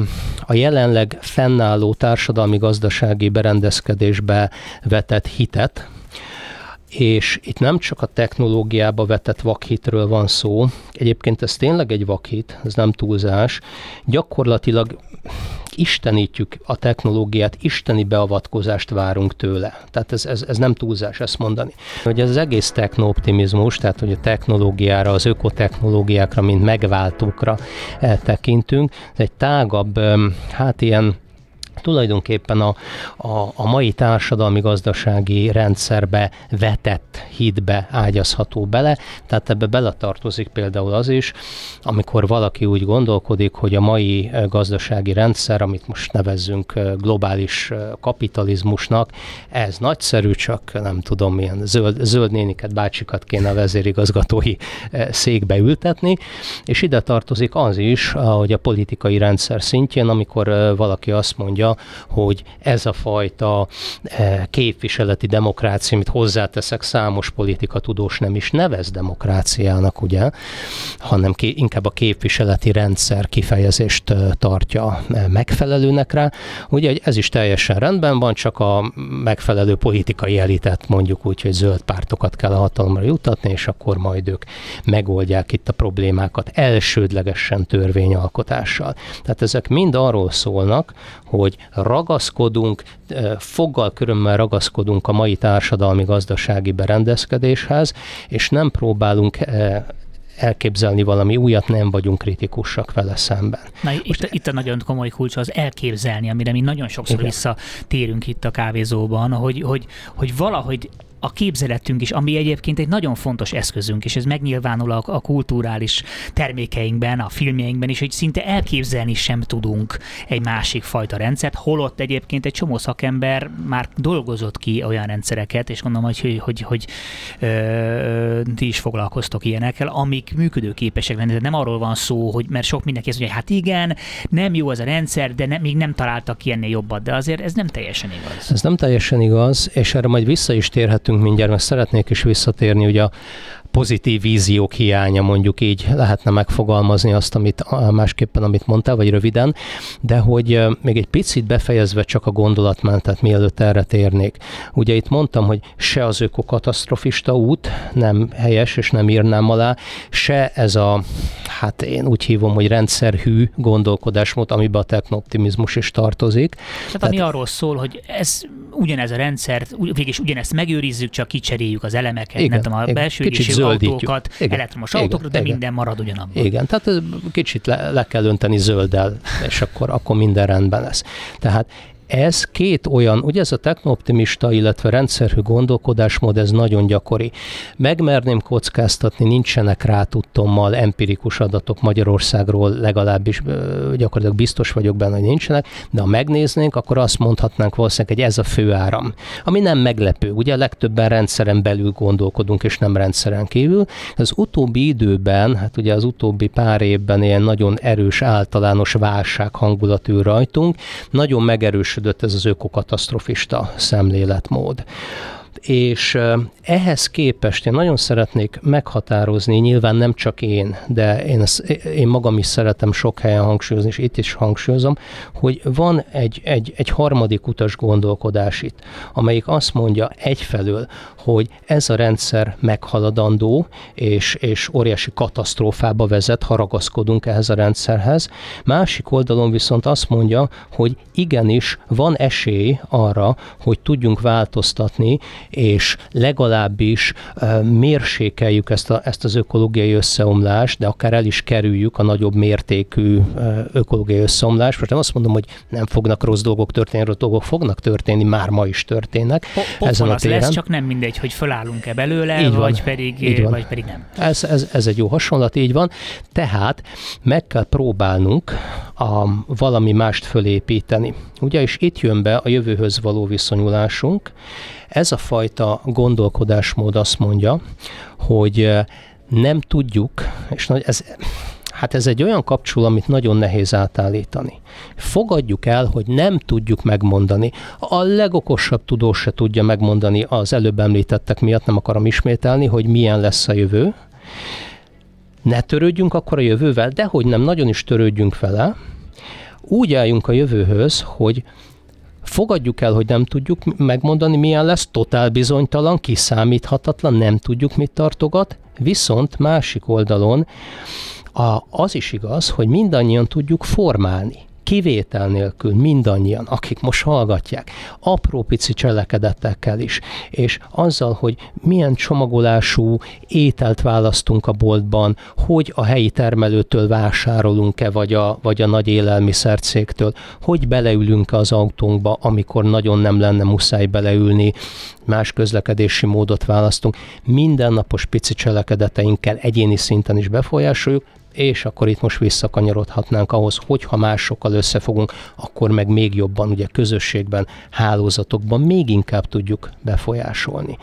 Speaker 2: a jelenleg fennálló társadalmi-gazdasági berendezkedésbe vetett hitet, és itt nem csak a technológiába vetett vakhitről van szó, egyébként ez tényleg egy vakhit, ez nem túlzás, gyakorlatilag istenítjük a technológiát, isteni beavatkozást várunk tőle. Tehát ez, ez, ez nem túlzás ezt mondani. Hogy ez az egész technooptimizmus, tehát hogy a technológiára, az ökotechnológiákra, mint megváltókra tekintünk, ez egy tágabb, hát ilyen tulajdonképpen a, a, a mai társadalmi-gazdasági rendszerbe vetett hitbe ágyazható bele, tehát ebbe beletartozik például az is, amikor valaki úgy gondolkodik, hogy a mai gazdasági rendszer, amit most nevezzünk globális kapitalizmusnak, ez nagyszerű, csak nem tudom, milyen zöld, zöld néniket, bácsikat kéne a vezérigazgatói székbe ültetni, és ide tartozik az is, hogy a politikai rendszer szintjén, amikor valaki azt mondja, hogy ez a fajta eh, képviseleti demokrácia, amit hozzáteszek, számos politika tudós nem is nevez demokráciának, ugye, hanem inkább a képviseleti rendszer kifejezést eh, tartja eh, megfelelőnek rá. Ugye ez is teljesen rendben van, csak a megfelelő politikai elitet mondjuk úgy, hogy zöld pártokat kell a hatalomra jutatni, és akkor majd ők megoldják itt a problémákat elsődlegesen törvényalkotással. Tehát ezek mind arról szólnak, hogy ragaszkodunk, foggal körömmel ragaszkodunk a mai társadalmi-gazdasági berendezkedéshez, és nem próbálunk elképzelni valami újat, nem vagyunk kritikusak vele szemben.
Speaker 1: Na, Most itt, itt a nagyon komoly kulcs az elképzelni, amire mi nagyon sokszor igen. visszatérünk itt a kávézóban, hogy, hogy, hogy valahogy a képzeletünk is, ami egyébként egy nagyon fontos eszközünk, és ez megnyilvánul a, a kulturális termékeinkben, a filmjeinkben is, hogy szinte elképzelni sem tudunk egy másik fajta rendszert, holott egyébként egy csomó szakember már dolgozott ki olyan rendszereket, és gondolom, hogy, hogy, hogy, hogy ö, ti is foglalkoztok ilyenekkel, amik működőképesek lenni. Nem arról van szó, hogy mert sok mindenki azt mondja, hogy hát igen, nem jó ez a rendszer, de ne, még nem találtak ki ennél jobbat, de azért ez nem teljesen igaz.
Speaker 2: Ez nem teljesen igaz, és erre majd vissza is térhetünk mindjárt, mert szeretnék is visszatérni ugye a pozitív víziók hiánya, mondjuk így lehetne megfogalmazni azt, amit másképpen, amit mondtál, vagy röviden, de hogy még egy picit befejezve csak a gondolatmentet, mielőtt erre térnék. Ugye itt mondtam, hogy se az ökokatasztrofista út nem helyes, és nem írnám alá, se ez a, hát én úgy hívom, hogy rendszerhű gondolkodásmód, amiben a technooptimizmus is tartozik.
Speaker 1: Tehát, Tehát ami arról szól, hogy ez ugyanez a rendszer, végig ugyanezt megőrizzük, csak kicseréljük az elemeket, igen, nem tudom, a belső Kicsit autókat, igen, elektromos igen, autókra, de igen. minden marad ugyanabban.
Speaker 2: Igen, tehát kicsit le, le kell önteni zölddel, és akkor, akkor minden rendben lesz. Tehát ez két olyan, ugye ez a technooptimista, illetve rendszerhű gondolkodásmód, ez nagyon gyakori. Megmerném kockáztatni, nincsenek rá tudtommal empirikus adatok Magyarországról, legalábbis gyakorlatilag biztos vagyok benne, hogy nincsenek, de ha megnéznénk, akkor azt mondhatnánk valószínűleg, hogy ez a fő áram. Ami nem meglepő, ugye legtöbben rendszeren belül gondolkodunk, és nem rendszeren kívül. Az utóbbi időben, hát ugye az utóbbi pár évben ilyen nagyon erős általános válság hangulatú rajtunk, nagyon megerősödött erősödött ez az ökokatasztrofista szemléletmód és ehhez képest én nagyon szeretnék meghatározni, nyilván nem csak én, de én, ezt, én magam is szeretem sok helyen hangsúlyozni, és itt is hangsúlyozom, hogy van egy, egy, egy harmadik utas gondolkodás itt, amelyik azt mondja egyfelől, hogy ez a rendszer meghaladandó, és, és óriási katasztrófába vezet, ha ragaszkodunk ehhez a rendszerhez. Másik oldalon viszont azt mondja, hogy igenis van esély arra, hogy tudjunk változtatni, és legalábbis mérsékeljük ezt, a, ezt az ökológiai összeomlást, de akár el is kerüljük a nagyobb mértékű ökológiai összeomlást. Most nem azt mondom, hogy nem fognak rossz dolgok történni, rossz dolgok fognak történni, már ma is történnek.
Speaker 1: Po- ezen a téren. lesz, csak nem mindegy, hogy fölállunk-e belőle, így vagy, van, pedig, így van. vagy pedig nem.
Speaker 2: Ez, ez, ez egy jó hasonlat, így van. Tehát meg kell próbálnunk a, valami mást fölépíteni. Ugye, és itt jön be a jövőhöz való viszonyulásunk, ez a fajta gondolkodásmód azt mondja, hogy nem tudjuk, és ez, hát ez egy olyan kapcsolat, amit nagyon nehéz átállítani. Fogadjuk el, hogy nem tudjuk megmondani. A legokosabb tudós se tudja megmondani az előbb említettek miatt, nem akarom ismételni, hogy milyen lesz a jövő. Ne törődjünk akkor a jövővel, de hogy nem, nagyon is törődjünk vele. Úgy álljunk a jövőhöz, hogy Fogadjuk el, hogy nem tudjuk megmondani, milyen lesz, totál bizonytalan, kiszámíthatatlan, nem tudjuk, mit tartogat, viszont másik oldalon a, az is igaz, hogy mindannyian tudjuk formálni kivétel nélkül mindannyian, akik most hallgatják, apró pici cselekedetekkel is, és azzal, hogy milyen csomagolású ételt választunk a boltban, hogy a helyi termelőtől vásárolunk-e, vagy a, vagy a nagy élelmiszercégtől, hogy beleülünk az autónkba, amikor nagyon nem lenne muszáj beleülni, más közlekedési módot választunk, mindennapos pici cselekedeteinkkel egyéni szinten is befolyásoljuk, és akkor itt most visszakanyarodhatnánk ahhoz, hogyha másokkal összefogunk, akkor meg még jobban ugye közösségben, hálózatokban még inkább tudjuk befolyásolni.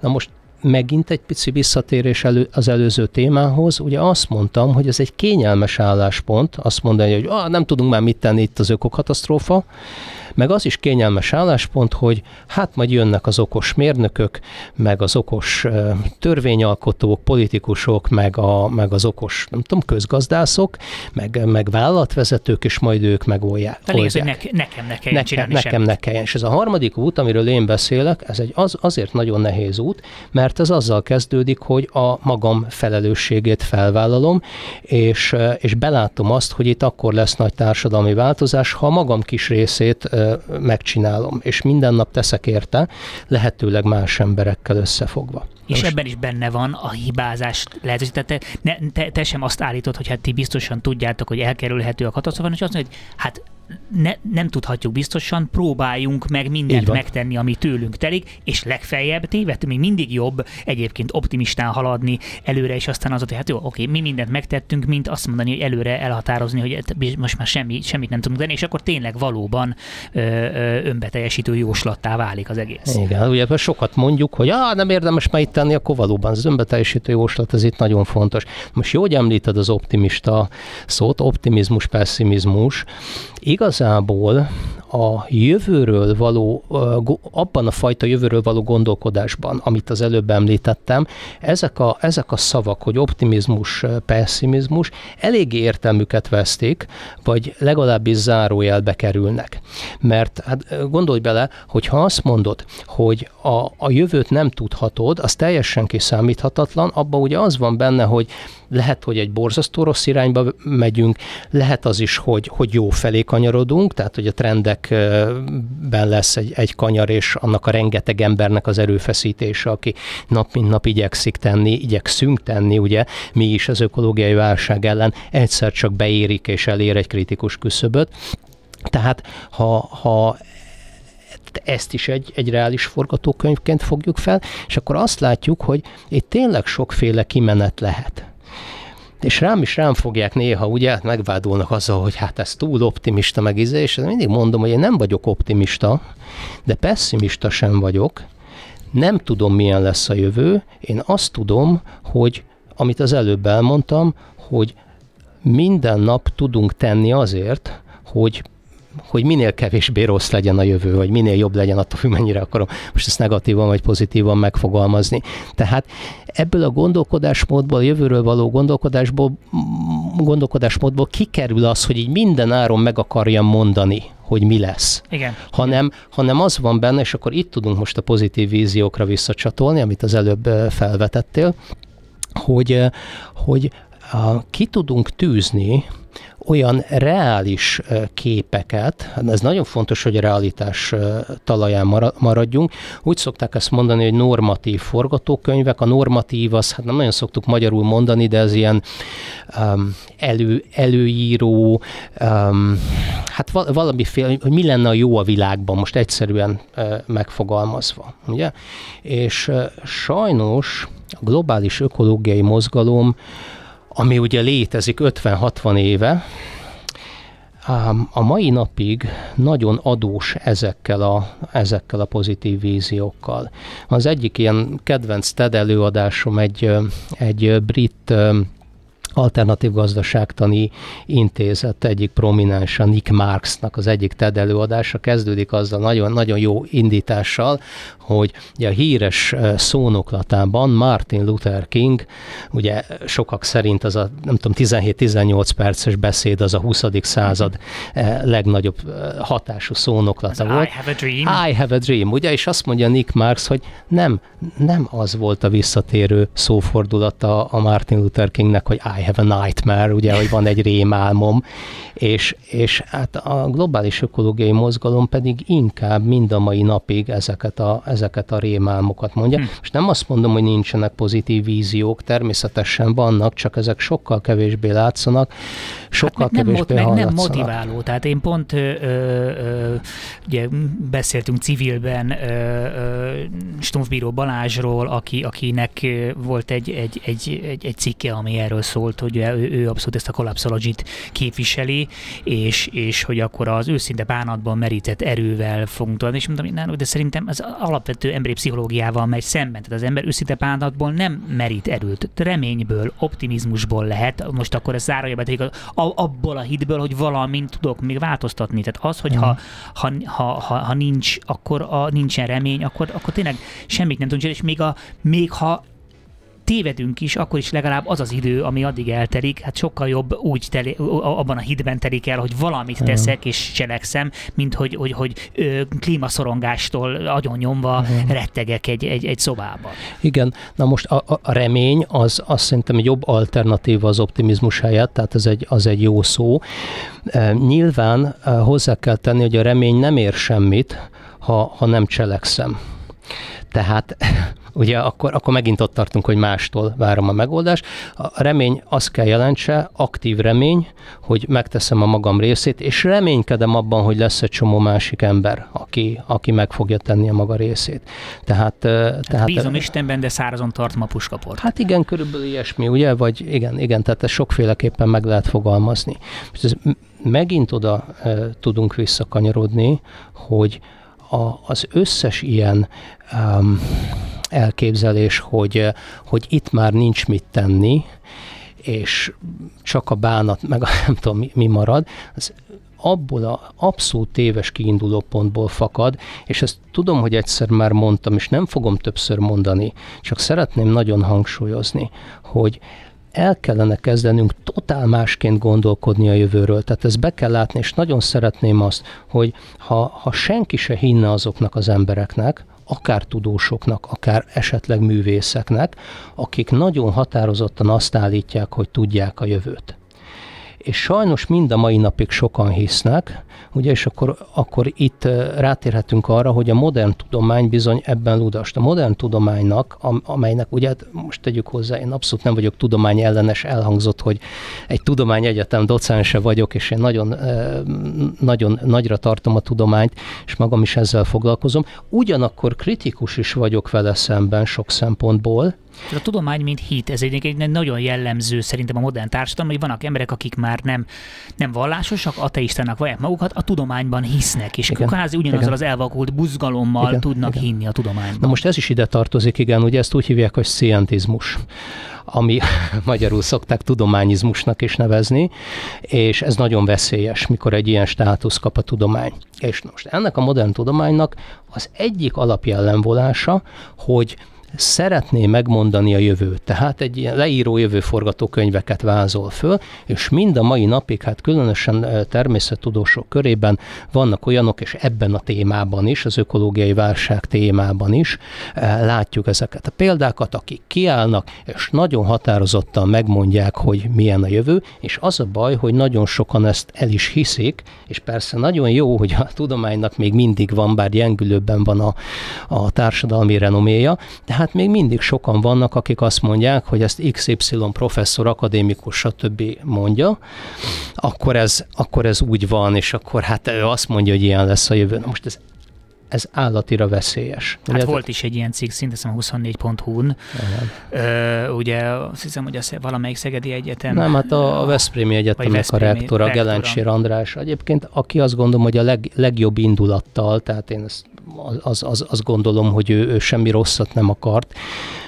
Speaker 2: Na most megint egy pici visszatérés elő, az előző témához. Ugye azt mondtam, hogy ez egy kényelmes álláspont, azt mondani, hogy ah, nem tudunk már mit tenni itt az ökokatasztrófa, meg az is kényelmes álláspont, hogy hát majd jönnek az okos mérnökök, meg az okos törvényalkotók, politikusok, meg, a, meg az okos, nem tudom, közgazdászok, meg, meg vállalatvezetők, és majd ők megoldják.
Speaker 1: Tehát igaz, hogy ne, nekem ne kelljen nekem,
Speaker 2: nekem ne kelljen. És ez a harmadik út, amiről én beszélek, ez egy az, azért nagyon nehéz út, mert ez azzal kezdődik, hogy a magam felelősségét felvállalom, és, és belátom azt, hogy itt akkor lesz nagy társadalmi változás, ha a magam kis részét megcsinálom, és minden nap teszek érte, lehetőleg más emberekkel összefogva.
Speaker 1: És Most... ebben is benne van a hibázás lehetőség. Tehát te, ne, te, te sem azt állítod, hogy hát ti biztosan tudjátok, hogy elkerülhető a katasztrófa, és azt mondod, hogy hát ne, nem tudhatjuk biztosan, próbáljunk meg mindent megtenni, ami tőlünk telik, és legfeljebb tévedtünk, még mindig jobb egyébként optimistán haladni előre, és aztán az, hogy hát jó, oké, mi mindent megtettünk, mint azt mondani, hogy előre elhatározni, hogy most már semmi, semmit nem tudunk tenni, és akkor tényleg valóban ö, ö, önbeteljesítő jóslattá válik az egész.
Speaker 2: Igen, ugye sokat mondjuk, hogy ah, nem érdemes már itt tenni, akkor valóban az önbeteljesítő jóslat, ez itt nagyon fontos. Most jó, hogy említed az optimista szót, optimizmus, pessimizmus. Igazából a jövőről való, abban a fajta jövőről való gondolkodásban, amit az előbb említettem, ezek a, ezek a szavak, hogy optimizmus, pessimizmus, elég értelmüket veszték, vagy legalábbis zárójelbe kerülnek. Mert hát gondolj bele, hogy ha azt mondod, hogy a, a jövőt nem tudhatod, az teljesen kiszámíthatatlan, abban ugye az van benne, hogy lehet, hogy egy borzasztó rossz irányba megyünk, lehet az is, hogy, hogy jó felé kanyarodunk, tehát hogy a trendekben lesz egy, egy kanyar, és annak a rengeteg embernek az erőfeszítése, aki nap mint nap igyekszik tenni, igyekszünk tenni, ugye, mi is az ökológiai válság ellen egyszer csak beérik és elér egy kritikus küszöböt. Tehát ha, ha ezt is egy, egy reális forgatókönyvként fogjuk fel, és akkor azt látjuk, hogy itt tényleg sokféle kimenet lehet. És rám is rám fogják néha, ugye, megvádolnak azzal, hogy hát ez túl optimista meg íze, és mindig mondom, hogy én nem vagyok optimista, de pessimista sem vagyok. Nem tudom, milyen lesz a jövő. Én azt tudom, hogy amit az előbb elmondtam, hogy minden nap tudunk tenni azért, hogy hogy minél kevésbé rossz legyen a jövő, vagy minél jobb legyen attól függ, mennyire akarom most ezt negatívan vagy pozitívan megfogalmazni. Tehát ebből a gondolkodásmódból, a jövőről való gondolkodásból, gondolkodásmódból kikerül az, hogy így minden áron meg akarjam mondani, hogy mi lesz.
Speaker 1: Igen.
Speaker 2: Hanem, hanem az van benne, és akkor itt tudunk most a pozitív víziókra visszacsatolni, amit az előbb felvetettél, hogy, hogy ki tudunk tűzni olyan reális képeket, hát ez nagyon fontos, hogy a realitás talaján maradjunk. Úgy szokták ezt mondani, hogy normatív forgatókönyvek. A normatív, az hát nem nagyon szoktuk magyarul mondani, de ez ilyen um, elő, előíró, um, hát valamiféle, hogy mi lenne a jó a világban, most egyszerűen uh, megfogalmazva. Ugye? És sajnos a globális ökológiai mozgalom ami ugye létezik 50-60 éve, a mai napig nagyon adós ezekkel a, ezekkel a pozitív víziókkal. Az egyik ilyen kedvenc TED előadásom egy, egy brit Alternatív Gazdaságtani Intézet egyik prominens, a Nick Marksnak az egyik TED előadása kezdődik azzal nagyon, nagyon jó indítással, hogy ugye a híres szónoklatában Martin Luther King, ugye sokak szerint az a nem tudom 17-18 perces beszéd az a 20. század legnagyobb hatású szónoklata
Speaker 1: az
Speaker 2: volt.
Speaker 1: I have a dream.
Speaker 2: I have a dream, ugye, és azt mondja Nick Marks, hogy nem, nem az volt a visszatérő szófordulata a Martin Luther Kingnek, hogy I have a nightmare, ugye, hogy van egy rémálmom, és, és hát a globális ökológiai mozgalom pedig inkább mind a mai napig ezeket a, ezeket a rémálmokat mondja. Hm. És nem azt mondom, hogy nincsenek pozitív víziók, természetesen vannak, csak ezek sokkal kevésbé látszanak, sokkal hát meg kevésbé
Speaker 1: nem, meg nem motiváló. Tehát én pont ö, ö, ugye beszéltünk civilben Stumpfbíró Balázsról, aki, akinek volt egy, egy, egy, egy, egy cikke, ami erről szólt, hogy ő, ő abszolút ezt a collapsologit képviseli, és, és hogy akkor az őszinte bánatban merített erővel fogunk tudni. És mondtam, hogy de szerintem az alapvető emberi pszichológiával megy szemben. Tehát az ember őszinte bánatból nem merít erőt, reményből, optimizmusból lehet. Most akkor ez zárójelben tegyük, abból a hitből, hogy valamint tudok még változtatni. Tehát az, hogy ha, ha, ha, ha, ha nincs, akkor a, nincsen remény, akkor, akkor tényleg semmit nem tudunk és még, a, még ha tévedünk is, akkor is legalább az az idő, ami addig eltelik, hát sokkal jobb úgy teli, abban a hitben telik el, hogy valamit teszek és cselekszem, mint hogy, hogy, hogy ö, klímaszorongástól agyon nyomva uh-huh. rettegek egy, egy, egy szobában.
Speaker 2: Igen, na most a, a remény az azt szerintem egy jobb alternatíva az optimizmus helyett, tehát ez egy, az egy jó szó. E, nyilván e, hozzá kell tenni, hogy a remény nem ér semmit, ha, ha nem cselekszem. Tehát ugye akkor, akkor megint ott tartunk, hogy mástól várom a megoldást. A remény azt kell jelentse, aktív remény, hogy megteszem a magam részét, és reménykedem abban, hogy lesz egy csomó másik ember, aki, aki meg fogja tenni a maga részét. Tehát, hát
Speaker 1: tehát bízom Istenben, de szárazon tartom a puskaport.
Speaker 2: Hát igen, körülbelül ilyesmi, ugye? Vagy igen, igen, tehát ezt sokféleképpen meg lehet fogalmazni. És ez megint oda e, tudunk visszakanyarodni, hogy a, az összes ilyen um, elképzelés, hogy, hogy itt már nincs mit tenni, és csak a bánat, meg a, nem tudom mi, mi marad, az abból a abszolút téves kiinduló pontból fakad, és ezt tudom, hogy egyszer már mondtam, és nem fogom többször mondani, csak szeretném nagyon hangsúlyozni, hogy el kellene kezdenünk totál másként gondolkodni a jövőről. Tehát ezt be kell látni, és nagyon szeretném azt, hogy ha, ha senki se hinne azoknak az embereknek, akár tudósoknak, akár esetleg művészeknek, akik nagyon határozottan azt állítják, hogy tudják a jövőt. És sajnos mind a mai napig sokan hisznek, ugye, és akkor, akkor itt rátérhetünk arra, hogy a modern tudomány bizony ebben ludast. A modern tudománynak, amelynek ugye hát most tegyük hozzá, én abszolút nem vagyok tudomány ellenes, elhangzott, hogy egy tudományegyetem docense vagyok, és én nagyon, nagyon nagyra tartom a tudományt, és magam is ezzel foglalkozom. Ugyanakkor kritikus is vagyok vele szemben sok szempontból,
Speaker 1: a tudomány, mint hit, ez egy, egy nagyon jellemző szerintem a modern társadalom, hogy vannak emberek, akik már nem, nem vallásosak, ateistának vallják magukat, a tudományban hisznek, és igen, kvázi ugyanazzal igen. az elvakult buzgalommal igen, tudnak igen. hinni a tudományban.
Speaker 2: Na most ez is ide tartozik, igen, ugye ezt úgy hívják, hogy szientizmus ami magyarul szokták tudományizmusnak is nevezni, és ez nagyon veszélyes, mikor egy ilyen státusz kap a tudomány. És most ennek a modern tudománynak az egyik alapjellemvolása, hogy szeretné megmondani a jövőt. Tehát egy ilyen leíró jövőforgatókönyveket vázol föl, és mind a mai napig, hát különösen természettudósok körében vannak olyanok, és ebben a témában is, az ökológiai válság témában is látjuk ezeket a példákat, akik kiállnak, és nagyon határozottan megmondják, hogy milyen a jövő, és az a baj, hogy nagyon sokan ezt el is hiszik, és persze nagyon jó, hogy a tudománynak még mindig van, bár gyengülőben van a, a társadalmi renoméja, de hát még mindig sokan vannak, akik azt mondják, hogy ezt XY professzor, akadémikus, stb. mondja, akkor ez, akkor ez úgy van, és akkor hát ő azt mondja, hogy ilyen lesz a jövő. Na most ez ez állatira veszélyes.
Speaker 1: Hát ugye, volt is egy ilyen cikk, szinte a 24.hu-n. Ö, ugye azt hiszem, hogy a valamelyik Szegedi Egyetem.
Speaker 2: Nem, hát a, a Veszprémi Egyetemnek a rektora, rektora, Gelencsér András egyébként, aki azt gondolom, hogy a leg, legjobb indulattal, tehát én ezt az, az, az gondolom, hogy ő, ő semmi rosszat nem akart,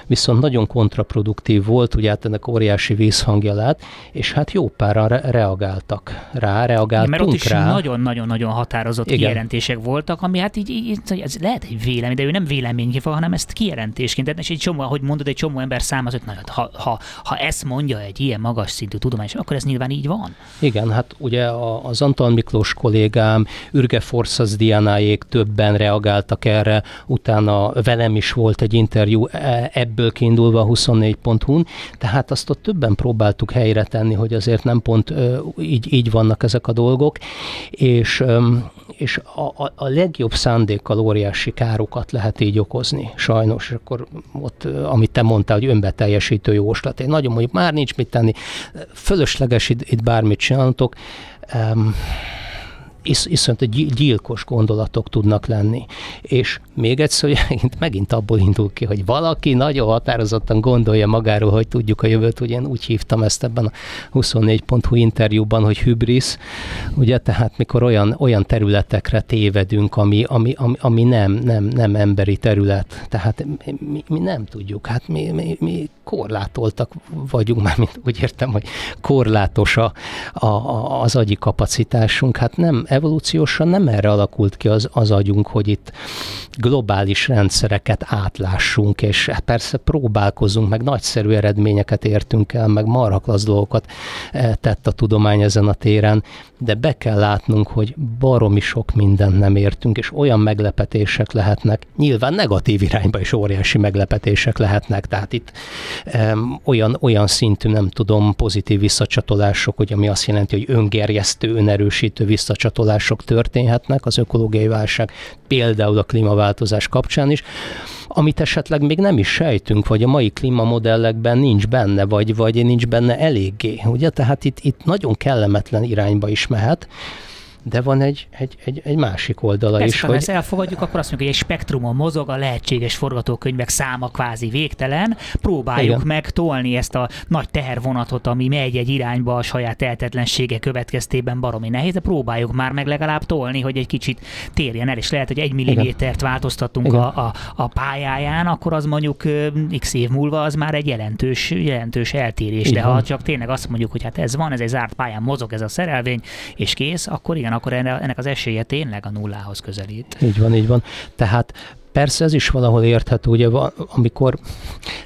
Speaker 2: viszont nagyon kontraproduktív volt, ugye hát ennek óriási vízhangja lett, és hát jó páran re- reagáltak rá, reagáltunk
Speaker 1: Mert ott is
Speaker 2: rá.
Speaker 1: nagyon-nagyon-nagyon határozott Igen. kijelentések voltak, ami hát így, így ez lehet egy vélemény, de ő nem véleményként hanem ezt kijelentésként, és egy csomó, ahogy mondod, egy csomó ember számozott, na, hát ha, ha, ha ezt mondja egy ilyen magas szintű tudományos, akkor ez nyilván így van.
Speaker 2: Igen, hát ugye az Antal Miklós kollégám, Ürge Forszaz Dianáék többen reagáltak erre, utána velem is volt egy interjú e, ebből ebből kiindulva a 24.hu-n, tehát azt ott többen próbáltuk helyre tenni, hogy azért nem pont ö, így, így vannak ezek a dolgok, és, ö, és a, a, a legjobb szándékkal óriási károkat lehet így okozni, sajnos. És akkor ott, amit te mondtál, hogy önbeteljesítő jóslat, én nagyon mondjuk, már nincs mit tenni, fölösleges itt, itt bármit csináltok, um, is, iszonyat gyilkos gondolatok tudnak lenni. És még egyszer, hogy megint abból indul ki, hogy valaki nagyon határozottan gondolja magáról, hogy tudjuk a jövőt, hogy én úgy hívtam ezt ebben a 24.hu interjúban, hogy hübrisz, ugye, tehát mikor olyan, olyan területekre tévedünk, ami, ami, ami, ami nem, nem, nem emberi terület, tehát mi, mi nem tudjuk, hát mi, mi, mi korlátoltak vagyunk, már mint úgy értem, hogy korlátos a, a, az agyi kapacitásunk, hát nem, evolúciósan nem erre alakult ki az, az agyunk, hogy itt globális rendszereket átlássunk, és persze próbálkozunk, meg nagyszerű eredményeket értünk el, meg marhaklasz dolgokat eh, tett a tudomány ezen a téren, de be kell látnunk, hogy baromi sok mindent nem értünk, és olyan meglepetések lehetnek, nyilván negatív irányba is óriási meglepetések lehetnek, tehát itt olyan, olyan szintű, nem tudom, pozitív visszacsatolások, hogy ami azt jelenti, hogy öngerjesztő, önerősítő visszacsatolások történhetnek az ökológiai válság, például a klímaváltozás kapcsán is, amit esetleg még nem is sejtünk, vagy a mai klímamodellekben nincs benne, vagy, vagy nincs benne eléggé. Ugye? Tehát itt, itt nagyon kellemetlen irányba is mehet de van egy, egy, egy, egy másik oldala
Speaker 1: Persze,
Speaker 2: is.
Speaker 1: Ha hogy... ezt elfogadjuk, akkor azt mondjuk, hogy egy spektrumon mozog a lehetséges forgatókönyvek száma kvázi végtelen. Próbáljuk Igen. meg tolni ezt a nagy tehervonatot, ami megy egy irányba a saját tehetetlensége következtében baromi nehéz, de próbáljuk már meg legalább tolni, hogy egy kicsit térjen el, és lehet, hogy egy millimétert változtatunk a, a, a pályáján, akkor az mondjuk x év múlva az már egy jelentős, jelentős eltérés. Igen. De ha csak tényleg azt mondjuk, hogy hát ez van, ez egy zárt pályán mozog ez a szerelvény, és kész, akkor igen, igen, akkor ennek az esélye tényleg a nullához közelít.
Speaker 2: Így van, így van. Tehát Persze ez is valahol érthető, ugye, amikor,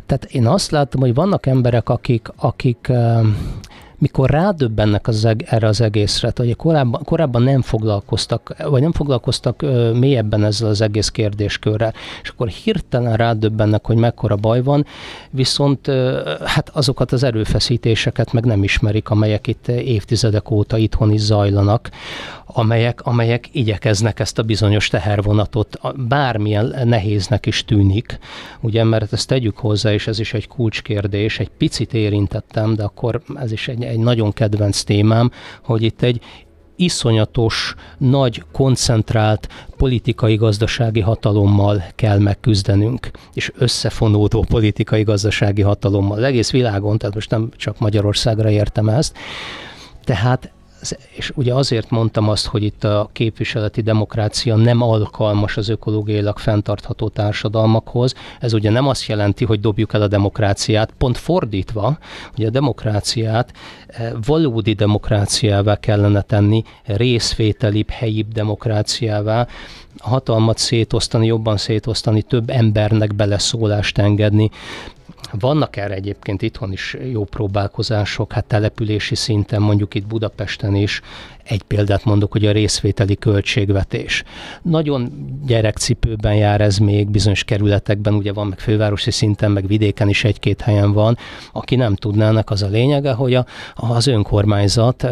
Speaker 2: tehát én azt látom, hogy vannak emberek, akik, akik mikor rádöbbennek az, erre az egészre, hogy korábban, korábban nem foglalkoztak, vagy nem foglalkoztak ö, mélyebben ezzel az egész kérdéskörrel, és akkor hirtelen rádöbbennek, hogy mekkora baj van, viszont ö, hát azokat az erőfeszítéseket meg nem ismerik, amelyek itt évtizedek óta itthon is zajlanak, amelyek, amelyek igyekeznek ezt a bizonyos tehervonatot, bármilyen nehéznek is tűnik, ugye, mert ezt tegyük hozzá, és ez is egy kulcskérdés, egy picit érintettem, de akkor ez is egy, egy nagyon kedvenc témám, hogy itt egy iszonyatos, nagy, koncentrált politikai-gazdasági hatalommal kell megküzdenünk, és összefonódó politikai-gazdasági hatalommal. Az egész világon, tehát most nem csak Magyarországra értem ezt, tehát és ugye azért mondtam azt, hogy itt a képviseleti demokrácia nem alkalmas az ökológiailag fenntartható társadalmakhoz. Ez ugye nem azt jelenti, hogy dobjuk el a demokráciát, pont fordítva, hogy a demokráciát valódi demokráciává kellene tenni, részvételibb, helyibb demokráciává, a hatalmat szétosztani, jobban szétosztani, több embernek beleszólást engedni, vannak erre egyébként itthon is jó próbálkozások, hát települési szinten, mondjuk itt Budapesten is. Egy példát mondok, hogy a részvételi költségvetés. Nagyon gyerekcipőben jár ez még bizonyos kerületekben, ugye van meg fővárosi szinten, meg vidéken is egy-két helyen van. Aki nem tudnának, az a lényege, hogy a, az önkormányzat,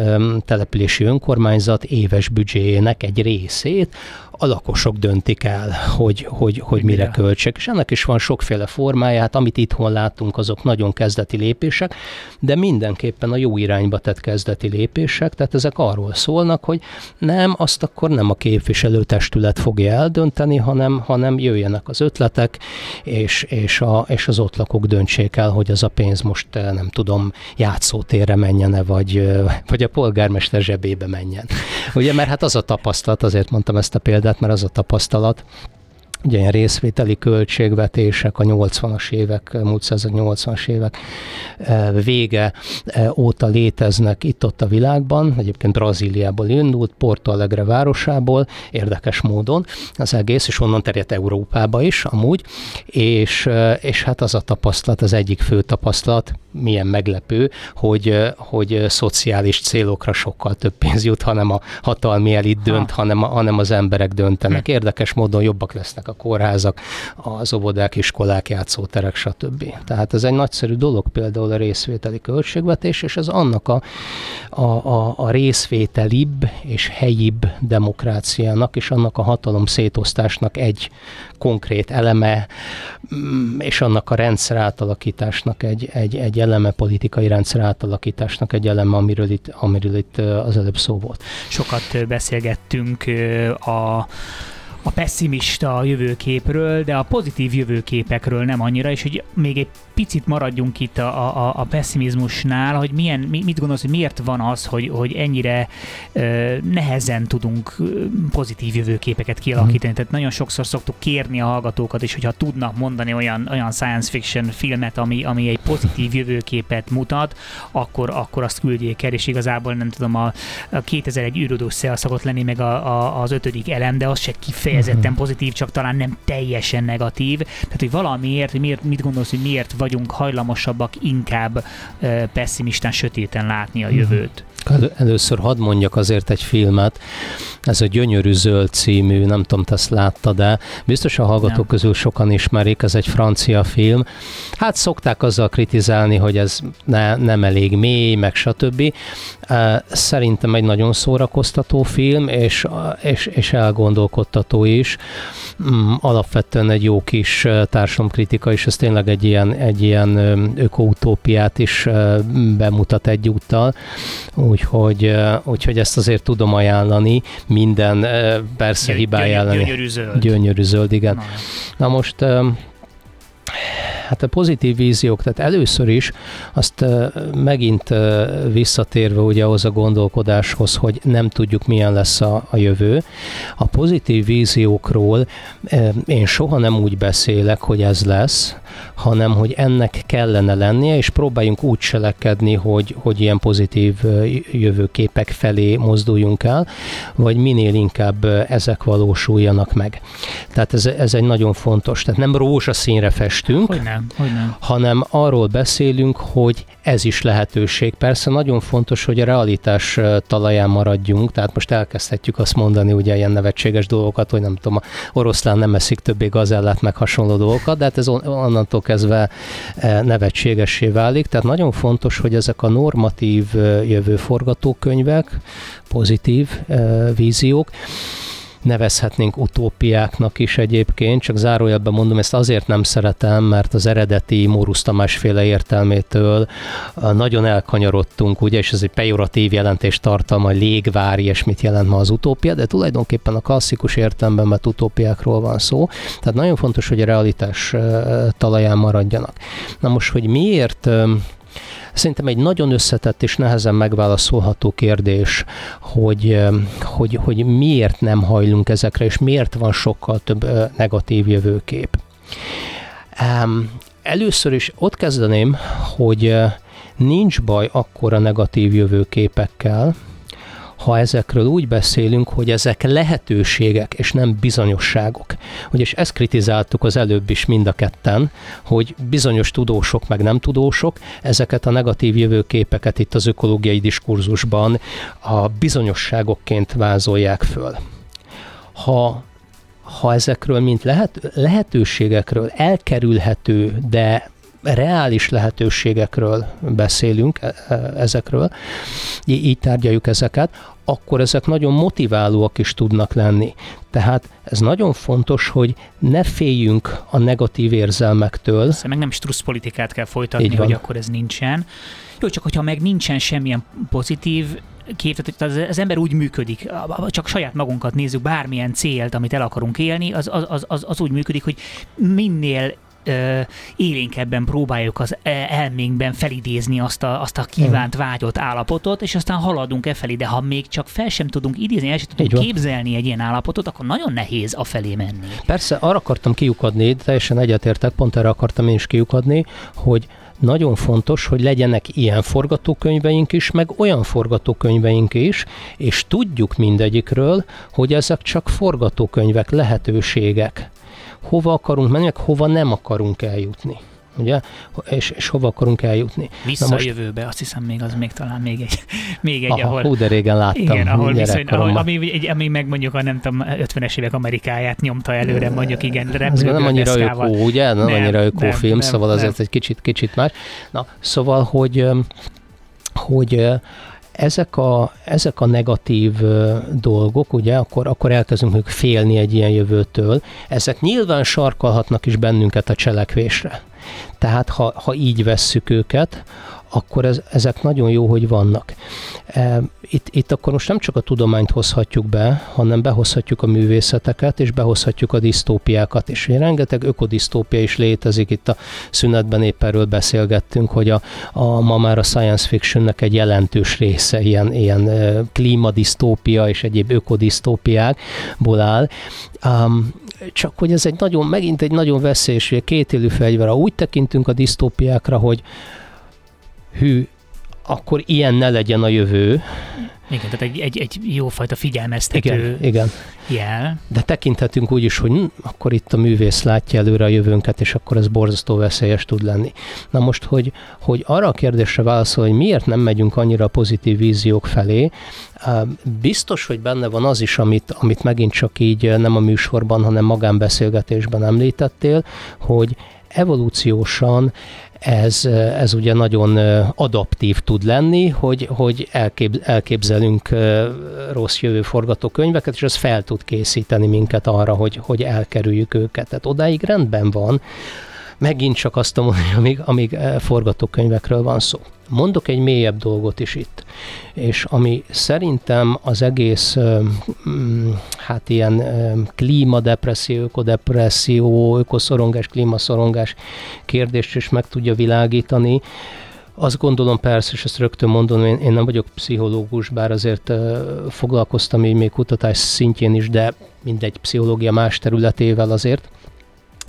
Speaker 2: települési önkormányzat éves büdzséjének egy részét a lakosok döntik el, hogy, hogy, hogy mire költsek. És ennek is van sokféle formáját, amit itthon látunk, azok nagyon kezdeti lépések, de mindenképpen a jó irányba tett kezdeti lépések, tehát ezek arról szólnak, hogy nem, azt akkor nem a képviselőtestület fogja eldönteni, hanem, hanem jöjjenek az ötletek, és, és, a, és az ott lakók döntsék el, hogy az a pénz most nem tudom, játszótérre menjene, vagy, vagy a polgármester zsebébe menjen. Ugye, mert hát az a tapasztalat, azért mondtam ezt a példát, példát, mert az a tapasztalat, ugye ilyen részvételi költségvetések a 80-as évek, múlt 80-as évek eh, vége eh, óta léteznek itt-ott a világban, egyébként Brazíliából indult, Porto Alegre városából, érdekes módon az egész, és onnan terjedt Európába is amúgy, és, eh, és hát az a tapasztalat, az egyik fő tapasztalat, milyen meglepő, hogy, hogy szociális célokra sokkal több pénz jut, hanem a hatalmi elit dönt, ha. hanem, hanem az emberek döntenek. Hm. Érdekes módon jobbak lesznek a kórházak, az óvodák, iskolák, játszóterek, stb. Tehát ez egy nagyszerű dolog például a részvételi költségvetés, és ez annak a, a, a, a részvételibb és helyibb demokráciának, és annak a hatalom szétosztásnak egy konkrét eleme, mm, és annak a rendszer átalakításnak egy, egy, egy eleme, politikai rendszer átalakításnak egy eleme, amiről itt, amiről itt az előbb szó volt.
Speaker 1: Sokat beszélgettünk a a pessimista jövőképről, de a pozitív jövőképekről nem annyira, és hogy még egy picit maradjunk itt a, a, a pessimizmusnál, hogy milyen, mit gondolsz, hogy miért van az, hogy, hogy ennyire ö, nehezen tudunk pozitív jövőképeket kialakítani. Mm. Tehát nagyon sokszor szoktuk kérni a hallgatókat is, hogyha tudnak mondani olyan, olyan science fiction filmet, ami, ami egy pozitív jövőképet mutat, akkor, akkor azt küldjék el, és igazából nem tudom, a, a 2001 űrodós szokott lenni meg a, a, az ötödik elem, de az se kifejezetten mm. pozitív, csak talán nem teljesen negatív. Tehát, hogy valamiért, hogy miért, mit gondolsz, hogy miért vagyunk hajlamosabbak inkább pessimistán, sötéten látni a jövőt.
Speaker 2: Először hadd mondjak azért egy filmet, ez a Gyönyörű Zöld című, nem tudom, te ezt láttad de biztos a hallgatók nem. közül sokan ismerik, ez egy francia film. Hát szokták azzal kritizálni, hogy ez ne, nem elég mély, meg stb. Szerintem egy nagyon szórakoztató film, és, és, és elgondolkodtató is. Mm, alapvetően egy jó kis társadalomkritika, és ez tényleg egy ilyen, egy ilyen ökoutópiát is bemutat egyúttal. Úgyhogy, úgyhogy ezt azért tudom ajánlani minden persze Gyö, hibája ellen.
Speaker 1: Gyönyörű zöld.
Speaker 2: Gyönyörű zöld, igen. Na, Na most Hát a pozitív víziók, tehát először is azt megint visszatérve ugye ahhoz a gondolkodáshoz, hogy nem tudjuk milyen lesz a, a jövő. A pozitív víziókról én soha nem úgy beszélek, hogy ez lesz, hanem hogy ennek kellene lennie, és próbáljunk úgy cselekedni, hogy, hogy ilyen pozitív jövőképek felé mozduljunk el, vagy minél inkább ezek valósuljanak meg. Tehát ez, ez egy nagyon fontos. Tehát nem rózsaszínre festünk,
Speaker 1: hogy nem, hogy nem.
Speaker 2: hanem arról beszélünk, hogy ez is lehetőség. Persze nagyon fontos, hogy a realitás talaján maradjunk, tehát most elkezdhetjük azt mondani, ugye ilyen nevetséges dolgokat, hogy nem tudom, oroszlán nem eszik többé gazellát, meg hasonló dolgokat, de hát ez onnantól kezdve nevetségessé válik. Tehát nagyon fontos, hogy ezek a normatív jövő forgatókönyvek, pozitív víziók, nevezhetnénk utópiáknak is egyébként, csak zárójelben mondom, ezt azért nem szeretem, mert az eredeti Mórusz Tamás féle értelmétől nagyon elkanyarodtunk, ugye, és ez egy pejoratív jelentés tartalma, légvár, ilyesmit jelent ma az utópia, de tulajdonképpen a klasszikus értelemben, mert utópiákról van szó. Tehát nagyon fontos, hogy a realitás talaján maradjanak. Na most, hogy miért Szerintem egy nagyon összetett és nehezen megválaszolható kérdés, hogy, hogy, hogy miért nem hajlunk ezekre, és miért van sokkal több negatív jövőkép. Először is ott kezdeném, hogy nincs baj akkora negatív jövőképekkel, ha ezekről úgy beszélünk, hogy ezek lehetőségek és nem bizonyosságok. Ugye, és ezt kritizáltuk az előbb is mind a ketten, hogy bizonyos tudósok meg nem tudósok ezeket a negatív jövőképeket itt az ökológiai diskurzusban a bizonyosságokként vázolják föl. Ha ha ezekről, mint lehet, lehetőségekről, elkerülhető, de reális lehetőségekről beszélünk, e, e, ezekről, így tárgyaljuk ezeket, akkor ezek nagyon motiválóak is tudnak lenni. Tehát ez nagyon fontos, hogy ne féljünk a negatív érzelmektől.
Speaker 1: Szóval meg nem strusz politikát kell folytatni, hogy akkor ez nincsen. Jó, csak hogyha meg nincsen semmilyen pozitív kép, tehát az ember úgy működik, csak saját magunkat nézzük, bármilyen célt, amit el akarunk élni, az, az, az, az úgy működik, hogy minél élénkebben próbáljuk az elménkben felidézni azt a, azt a kívánt, vágyott állapotot, és aztán haladunk e felé, de ha még csak fel sem tudunk idézni, el sem tudunk képzelni egy ilyen állapotot, akkor nagyon nehéz a felé menni.
Speaker 2: Persze, arra akartam kiukadni, teljesen egyetértek, pont erre akartam én is kiukadni, hogy nagyon fontos, hogy legyenek ilyen forgatókönyveink is, meg olyan forgatókönyveink is, és tudjuk mindegyikről, hogy ezek csak forgatókönyvek, lehetőségek hova akarunk menni, meg hova nem akarunk eljutni. Ugye? És, és hova akarunk eljutni.
Speaker 1: Vissza most... a jövőbe, azt hiszem még az még talán még egy, még egy
Speaker 2: Aha, ahol... Hú, de régen láttam.
Speaker 1: Igen, ahol viszony, ahol, ami, egy, ami meg mondjuk a nem tudom, 50-es évek Amerikáját nyomta előre, mondjuk igen,
Speaker 2: Ez nem annyira ökó, ugye? Nem, nem annyira ökó nem, film, nem, szóval nem. azért egy kicsit, kicsit más. Na, szóval, hogy hogy ezek a, ezek a negatív dolgok, ugye, akkor, akkor elkezdünk félni egy ilyen jövőtől. Ezek nyilván sarkalhatnak is bennünket a cselekvésre. Tehát ha, ha így vesszük őket, akkor ez, ezek nagyon jó, hogy vannak. E, itt, itt akkor most nem csak a tudományt hozhatjuk be, hanem behozhatjuk a művészeteket, és behozhatjuk a disztópiákat is. Rengeteg ökodisztópia is létezik, itt a szünetben épp erről beszélgettünk, hogy a, a ma már a science fictionnek egy jelentős része ilyen, ilyen e, klímadisztópia és egyéb ökodisztópiákból áll. Um, csak hogy ez egy nagyon, megint egy nagyon veszélyes, két élő fegyver. Úgy tekintünk a disztópiákra, hogy hű, akkor ilyen ne legyen a jövő.
Speaker 1: Igen, tehát egy, egy, egy jófajta figyelmeztető
Speaker 2: igen, igen.
Speaker 1: jel.
Speaker 2: De tekinthetünk úgy is, hogy hm, akkor itt a művész látja előre a jövőnket, és akkor ez borzasztó veszélyes tud lenni. Na most, hogy, hogy arra a kérdésre válaszol, hogy miért nem megyünk annyira pozitív víziók felé, biztos, hogy benne van az is, amit, amit megint csak így nem a műsorban, hanem magánbeszélgetésben említettél, hogy evolúciósan ez, ez ugye nagyon adaptív tud lenni, hogy, hogy elkép, elképzelünk rossz jövő forgatókönyveket, és ez fel tud készíteni minket arra, hogy, hogy elkerüljük őket. Tehát odáig rendben van, megint csak azt mondani, amíg, amíg forgatókönyvekről van szó. Mondok egy mélyebb dolgot is itt, és ami szerintem az egész, mm, hát ilyen klímadepresszió, ökodepresszió, ökoszorongás, klímaszorongás kérdést is meg tudja világítani, azt gondolom persze, és ezt rögtön mondom, én, én nem vagyok pszichológus, bár azért uh, foglalkoztam így még kutatás szintjén is, de mindegy pszichológia más területével azért,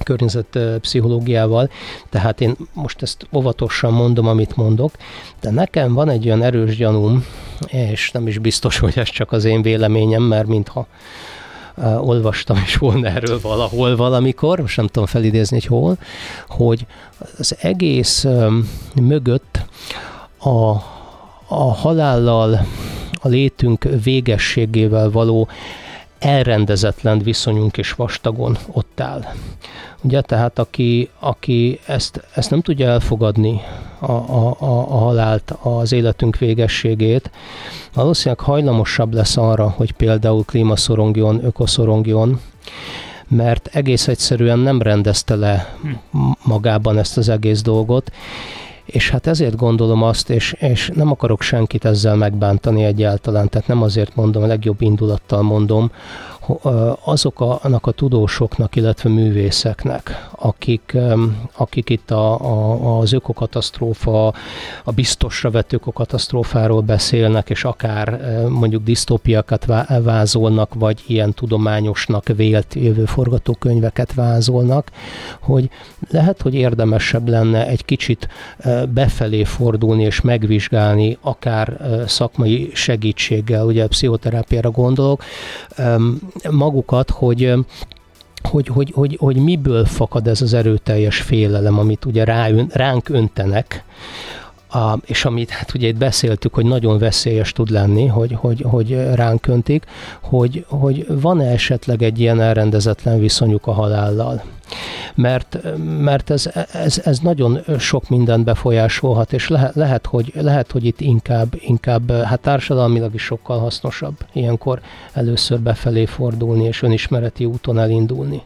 Speaker 2: környezetpszichológiával, tehát én most ezt óvatosan mondom, amit mondok, de nekem van egy olyan erős gyanúm, és nem is biztos, hogy ez csak az én véleményem, mert mintha uh, olvastam is volna erről valahol valamikor, most nem tudom felidézni, hogy hol, hogy az egész mögött a, a halállal, a létünk végességével való elrendezetlen viszonyunk és vastagon ott áll. Ugye, tehát aki, aki ezt, ezt nem tudja elfogadni, a, a, a, a halált, az életünk végességét, valószínűleg hajlamosabb lesz arra, hogy például klímaszorongjon, ökoszorongjon, mert egész egyszerűen nem rendezte le magában ezt az egész dolgot, és hát ezért gondolom azt, és, és nem akarok senkit ezzel megbántani egyáltalán, tehát nem azért mondom, a legjobb indulattal mondom, azok a, tudósoknak, illetve művészeknek, akik, akik itt a, a, az ökokatasztrófa, a biztosra vett ökokatasztrófáról beszélnek, és akár mondjuk disztópiakat vázolnak, vagy ilyen tudományosnak vélt jövő forgatókönyveket vázolnak, hogy lehet, hogy érdemesebb lenne egy kicsit befelé fordulni és megvizsgálni, akár szakmai segítséggel, ugye pszichoterápiára gondolok, magukat, hogy hogy, hogy, hogy, hogy miből fakad ez az erőteljes félelem, amit ugye rá, ránk öntenek, a, és amit hát ugye itt beszéltük, hogy nagyon veszélyes tud lenni, hogy, hogy, hogy ránk öntik, hogy, hogy van-e esetleg egy ilyen elrendezetlen viszonyuk a halállal. Mert, mert ez, ez, ez nagyon sok mindent befolyásolhat, és lehet, lehet, hogy, lehet, hogy itt inkább, inkább hát társadalmilag is sokkal hasznosabb ilyenkor először befelé fordulni, és önismereti úton elindulni.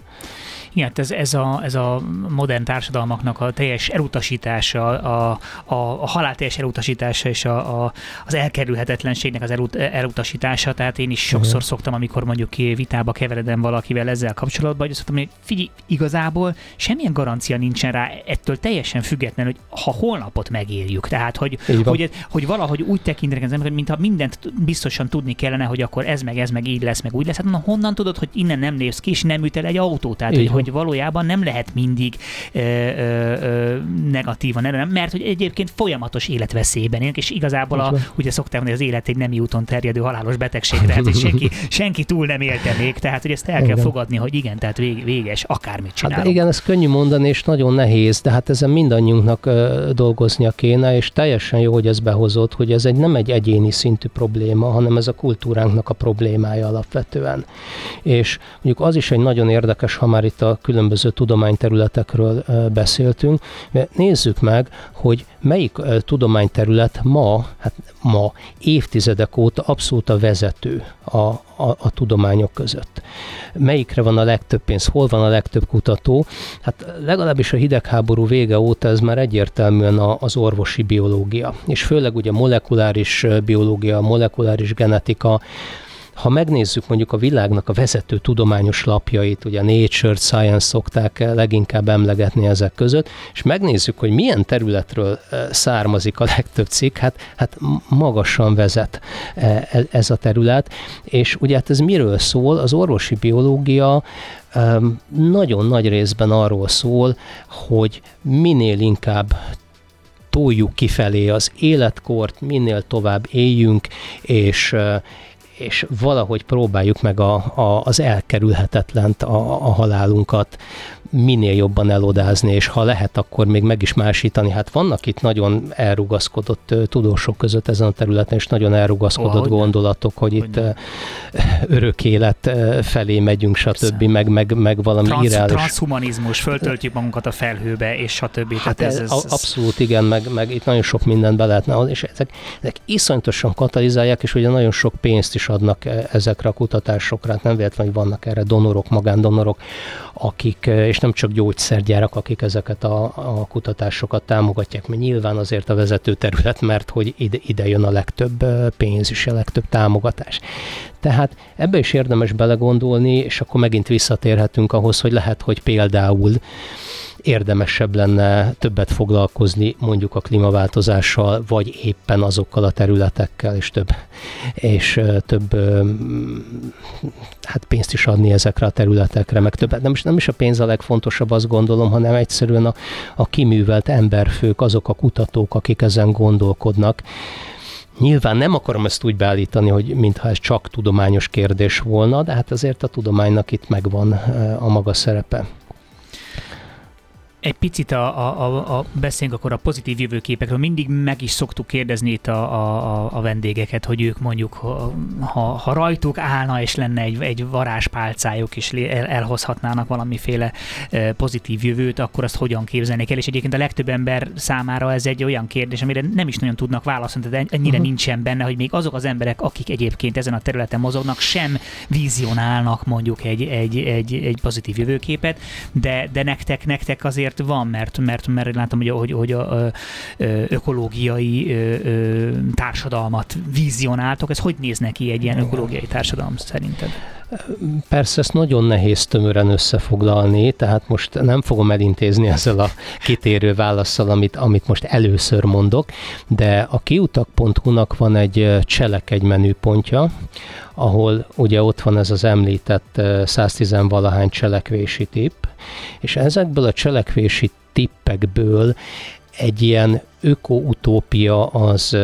Speaker 1: Igen, hát ez, ez, a, ez a modern társadalmaknak a teljes elutasítása, a, a, a halál teljes elutasítása és a, a, az elkerülhetetlenségnek az elut, elutasítása. Tehát én is sokszor uh-huh. szoktam, amikor mondjuk vitába keveredem valakivel ezzel kapcsolatban, hogy azt mondom, hogy figyelj, igazából semmilyen garancia nincsen rá, ettől teljesen független, hogy ha holnapot megéljük. Tehát, hogy, hogy, hogy valahogy úgy tekintenek az emberek, mintha mindent biztosan tudni kellene, hogy akkor ez meg ez meg így lesz, meg úgy lesz. Hát na, honnan tudod, hogy innen nem néz ki, és nem üt el egy autó? Tehát, hogy, hogy valójában nem lehet mindig ö, ö, ö, negatívan, nem, mert hogy egyébként folyamatos életveszélyben élünk, és igazából a, ugye szoktam mondani, az élet egy nem úton terjedő halálos betegség, tehát hogy senki, senki túl nem élte még, tehát hogy ezt el igen. kell fogadni, hogy igen, tehát véges, akármit csinálunk.
Speaker 2: Hát igen, ez könnyű mondani, és nagyon nehéz, de hát ezen mindannyiunknak ö, dolgoznia kéne, és teljesen jó, hogy ez behozott, hogy ez egy nem egy egyéni szintű probléma, hanem ez a kultúránknak a problémája alapvetően. És mondjuk az is egy nagyon érdekes, ha már itt a különböző tudományterületekről beszéltünk. Nézzük meg, hogy melyik tudományterület ma, hát ma évtizedek óta abszolút a vezető a, a, a tudományok között. Melyikre van a legtöbb pénz, hol van a legtöbb kutató? Hát legalábbis a hidegháború vége óta ez már egyértelműen a, az orvosi biológia, és főleg ugye molekuláris biológia, molekuláris genetika, ha megnézzük mondjuk a világnak a vezető tudományos lapjait, ugye a Nature, Science szokták leginkább emlegetni ezek között, és megnézzük, hogy milyen területről származik a legtöbb cikk, hát, hát magasan vezet e, ez a terület, és ugye hát ez miről szól? Az orvosi biológia nagyon nagy részben arról szól, hogy minél inkább toljuk kifelé az életkort, minél tovább éljünk, és és valahogy próbáljuk meg a, a, az elkerülhetetlent, a, a halálunkat minél jobban elodázni, és ha lehet, akkor még meg is másítani. Hát vannak itt nagyon elrugaszkodott tudósok között ezen a területen, és nagyon elrugaszkodott oh, gondolatok, hogy, hogy itt ne. örök élet felé megyünk, stb., meg, meg, meg valami Trans, irreális.
Speaker 1: Transhumanizmus, föltöltjük magunkat a felhőbe, és stb.
Speaker 2: Hát ez, ez, ez, abszolút igen, meg, meg itt nagyon sok mindent be lehetne, és ezek, ezek iszonyatosan katalizálják, és ugye nagyon sok pénzt is adnak ezekre a kutatásokra, hát nem véletlenül, hogy vannak erre donorok, magándonorok, akik, és nem csak gyógyszergyárak, akik ezeket a, a kutatásokat támogatják, mert nyilván azért a vezető terület, mert hogy ide, ide jön a legtöbb pénz és a legtöbb támogatás. Tehát ebbe is érdemes belegondolni, és akkor megint visszatérhetünk ahhoz, hogy lehet, hogy például érdemesebb lenne többet foglalkozni mondjuk a klímaváltozással, vagy éppen azokkal a területekkel, és több, és több hát pénzt is adni ezekre a területekre, meg többet. Nem is, nem is a pénz a legfontosabb, azt gondolom, hanem egyszerűen a, a kiművelt emberfők, azok a kutatók, akik ezen gondolkodnak, Nyilván nem akarom ezt úgy beállítani, hogy mintha ez csak tudományos kérdés volna, de hát azért a tudománynak itt megvan a maga szerepe.
Speaker 1: Egy picit a, a, a, a beszéljünk akkor a pozitív jövőképekről. Mindig meg is szoktuk kérdezni itt a, a, a vendégeket, hogy ők mondjuk, ha, ha rajtuk állna és lenne egy, egy varázspálcájuk, és el, elhozhatnának valamiféle pozitív jövőt, akkor azt hogyan képzelnék el? És egyébként a legtöbb ember számára ez egy olyan kérdés, amire nem is nagyon tudnak válaszolni, tehát ennyire uh-huh. nincsen benne, hogy még azok az emberek, akik egyébként ezen a területen mozognak, sem vizionálnak mondjuk egy, egy, egy, egy pozitív jövőképet, de, de nektek, nektek azért azért van, mert, mert, mert látom, hogy, hogy, hogy a, a, a ökológiai a, társadalmat vizionáltok. Ez hogy néz neki egy ilyen ökológiai társadalom szerinted?
Speaker 2: Persze ezt nagyon nehéz tömören összefoglalni, tehát most nem fogom elintézni ezzel a kitérő válaszsal, amit, amit most először mondok, de a kiutak.hu-nak van egy cselekedj menüpontja, ahol ugye ott van ez az említett 110 valahány cselekvési tipp, és ezekből a cselekvési tippekből egy ilyen öko-utópia az,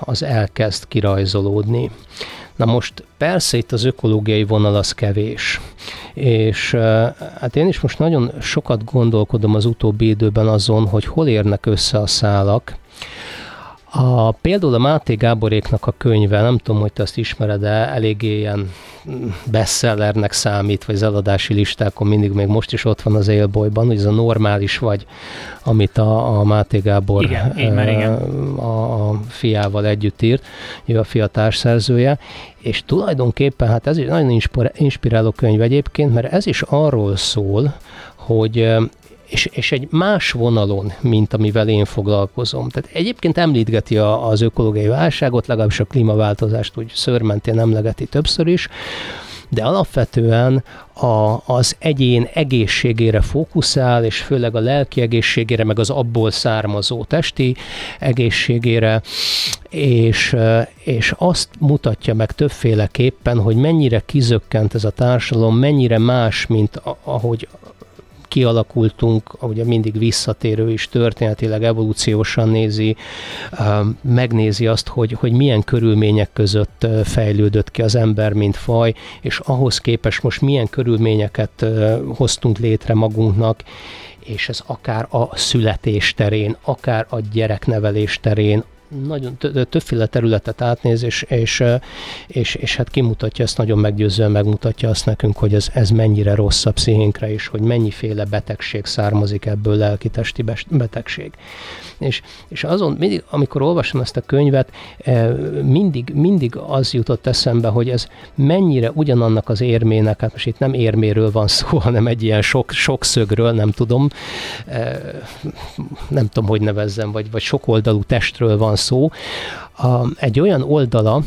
Speaker 2: az elkezd kirajzolódni. Na most persze itt az ökológiai vonal az kevés, és hát én is most nagyon sokat gondolkodom az utóbbi időben azon, hogy hol érnek össze a szálak, a, például a Máté Gáboréknak a könyve, nem tudom, hogy te azt ismered, de eléggé ilyen bestsellernek számít, vagy az eladási listákon mindig még most is ott van az élbolyban, hogy ez a normális vagy, amit a, a Máté Gábor
Speaker 1: igen, már, igen.
Speaker 2: A, a fiával együtt írt, ő a fia társszerzője, és tulajdonképpen hát ez egy nagyon inspiráló könyv egyébként, mert ez is arról szól, hogy és, és egy más vonalon, mint amivel én foglalkozom. Tehát egyébként említgeti a, az ökológiai válságot, legalábbis a klímaváltozást úgy szörmentén emlegeti többször is, de alapvetően a, az egyén egészségére fókuszál, és főleg a lelki egészségére, meg az abból származó testi egészségére, és, és azt mutatja meg többféleképpen, hogy mennyire kizökkent ez a társadalom, mennyire más, mint ahogy kialakultunk, ugye mindig visszatérő is történetileg, evolúciósan nézi, megnézi azt, hogy, hogy milyen körülmények között fejlődött ki az ember, mint faj, és ahhoz képest most milyen körülményeket hoztunk létre magunknak, és ez akár a születés terén, akár a gyereknevelés terén, nagyon többféle területet átnéz, és, és, és, és hát kimutatja ezt nagyon meggyőzően, megmutatja azt nekünk, hogy ez, ez mennyire rossz a pszichénkre, és hogy mennyiféle betegség származik ebből lelki-testi betegség. És, és azon, mindig, amikor olvasom ezt a könyvet, mindig, mindig az jutott eszembe, hogy ez mennyire ugyanannak az érmének, hát most itt nem érméről van szó, hanem egy ilyen sok, sok szögről, nem tudom, nem tudom, hogy nevezzem, vagy, vagy sokoldalú testről van szó, egy olyan oldala,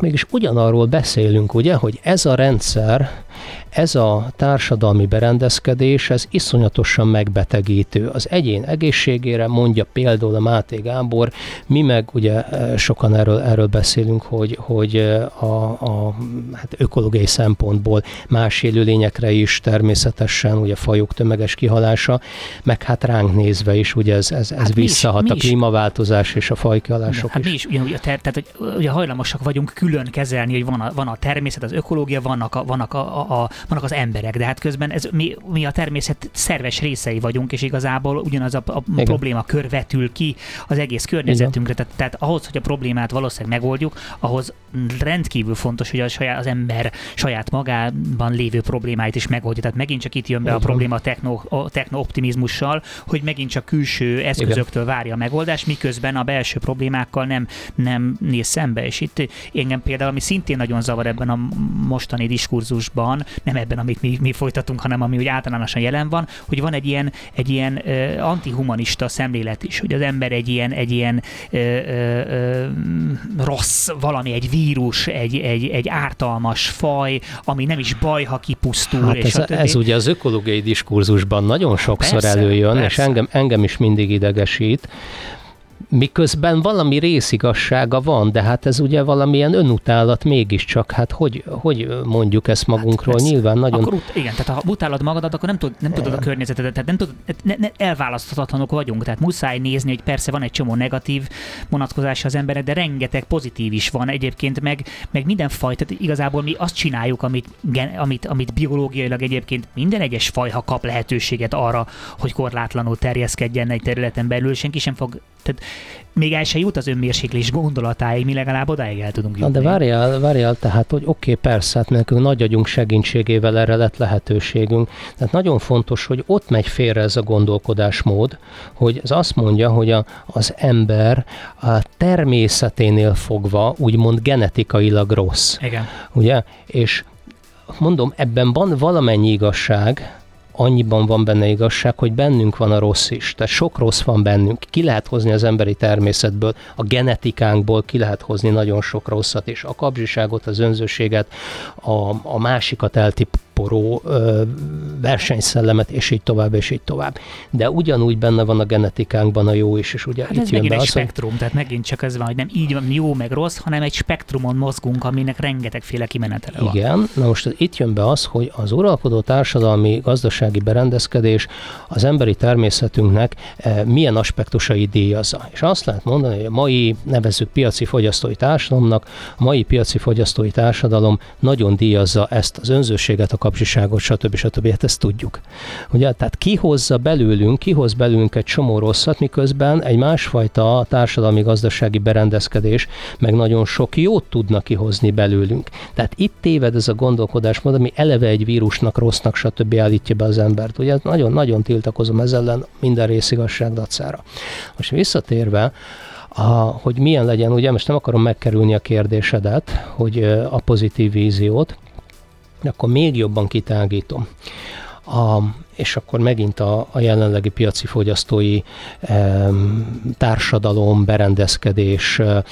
Speaker 2: mégis ugyanarról beszélünk, ugye, hogy ez a rendszer, ez a társadalmi berendezkedés, ez iszonyatosan megbetegítő. Az egyén egészségére mondja például a Máté Gábor, mi meg ugye sokan erről, erről beszélünk, hogy, hogy a, a hát ökológiai szempontból más élőlényekre is természetesen, ugye fajok tömeges kihalása, meg hát ránk nézve is, ugye ez, ez, ez hát visszahat is, a klímaváltozás és a fajkihalások
Speaker 1: hát
Speaker 2: is.
Speaker 1: mi is, ugye, ugye, tehát, hogy ugye hajlamosak vagyunk külön kezelni, hogy van a, van a természet, az ökológia, vannak, a, vannak, a, a, a, vannak az emberek, de hát közben ez, mi, mi a természet szerves részei vagyunk, és igazából ugyanaz a, a probléma kör vetül ki az egész környezetünkre. Tehát, tehát ahhoz, hogy a problémát valószínűleg megoldjuk, ahhoz rendkívül fontos, hogy a saját, az ember saját magában lévő problémáit is megoldja. Tehát megint csak itt jön be a probléma a techno, a techno-optimizmussal, hogy megint csak külső eszközöktől várja a megoldást, miközben a belső problémákkal nem, nem néz szembe. És itt engem például, ami szintén nagyon zavar ebben a mostani diskurzusban, nem ebben, amit mi, mi folytatunk, hanem ami úgy általánosan jelen van, hogy van egy ilyen, egy ilyen uh, antihumanista szemlélet is, hogy az ember egy ilyen, egy ilyen uh, uh, rossz valami, egy vírus, egy, egy, egy ártalmas faj, ami nem is baj, ha kipusztul.
Speaker 2: Hát és ez, ez ugye az ökológiai diskurzusban nagyon sokszor persze, előjön, persze. és engem, engem is mindig idegesít, miközben valami részigassága van, de hát ez ugye valamilyen önutálat mégiscsak, hát hogy, hogy mondjuk ezt magunkról, hát nyilván nagyon...
Speaker 1: Akkor ut- igen, tehát ha utálod magadat, akkor nem, tud, nem tudod a környezetedet, tehát nem tudod, ne, ne, elválaszthatatlanok vagyunk, tehát muszáj nézni, hogy persze van egy csomó negatív vonatkozása az emberek, de rengeteg pozitív is van egyébként, meg, meg mindenfajta, tehát igazából mi azt csináljuk, amit, amit, amit biológiailag egyébként minden egyes faj, ha kap lehetőséget arra, hogy korlátlanul terjeszkedjen egy területen belül, senki sem fog tehát még el se jut az önmérséklés gondolatáig, mi legalább odáig el tudunk jutni.
Speaker 2: Na de várjál, várjál, tehát, hogy oké, okay, persze, hát nekünk nagy agyunk segítségével erre lett lehetőségünk. Tehát nagyon fontos, hogy ott megy félre ez a gondolkodásmód, hogy ez azt mondja, hogy a, az ember a természeténél fogva úgymond genetikailag rossz.
Speaker 1: Igen.
Speaker 2: Ugye? És mondom, ebben van valamennyi igazság, annyiban van benne igazság, hogy bennünk van a rossz is. Tehát sok rossz van bennünk. Ki lehet hozni az emberi természetből, a genetikánkból ki lehet hozni nagyon sok rosszat, és a kapzsiságot, az önzőséget, a, a másikat eltip, poró versenyszellemet, és így tovább, és így tovább. De ugyanúgy benne van a genetikánkban a jó is, és ugye
Speaker 1: hát itt ez jön be egy az, spektrum, tehát megint csak ez van, hogy nem így van jó meg rossz, hanem egy spektrumon mozgunk, aminek rengetegféle kimenetele
Speaker 2: van. Igen, na most itt jön be az, hogy az uralkodó társadalmi gazdasági berendezkedés az emberi természetünknek e, milyen aspektusai díjazza. És azt lehet mondani, hogy a mai nevezzük piaci fogyasztói társadalomnak, a mai piaci fogyasztói társadalom nagyon díjazza ezt az önzőséget, a kapcsiságot, stb. stb. Hát ezt tudjuk. Ugye, tehát kihozza belőlünk, kihoz belőlünk egy csomó rosszat, miközben egy másfajta társadalmi gazdasági berendezkedés meg nagyon sok jót tudna kihozni belőlünk. Tehát itt téved ez a gondolkodásmód, ami eleve egy vírusnak, rossznak, stb. állítja be az embert. Ugye nagyon-nagyon tiltakozom ezzel ellen minden részigasság dacára. Most visszatérve, a, hogy milyen legyen, ugye most nem akarom megkerülni a kérdésedet, hogy a pozitív víziót, akkor még jobban kitágítom. A, és akkor megint a, a jelenlegi piaci fogyasztói e, társadalom, berendezkedés e,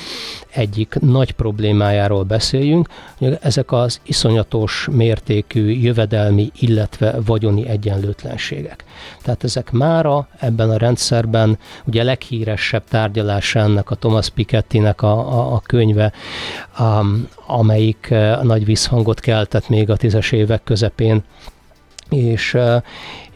Speaker 2: egyik nagy problémájáról beszéljünk, hogy ezek az iszonyatos mértékű jövedelmi, illetve vagyoni egyenlőtlenségek. Tehát ezek mára ebben a rendszerben, ugye a leghíresebb tárgyalása ennek a Thomas Pikettynek a, a, a könyve, a, amelyik a nagy visszhangot keltett még a tízes évek közepén, és,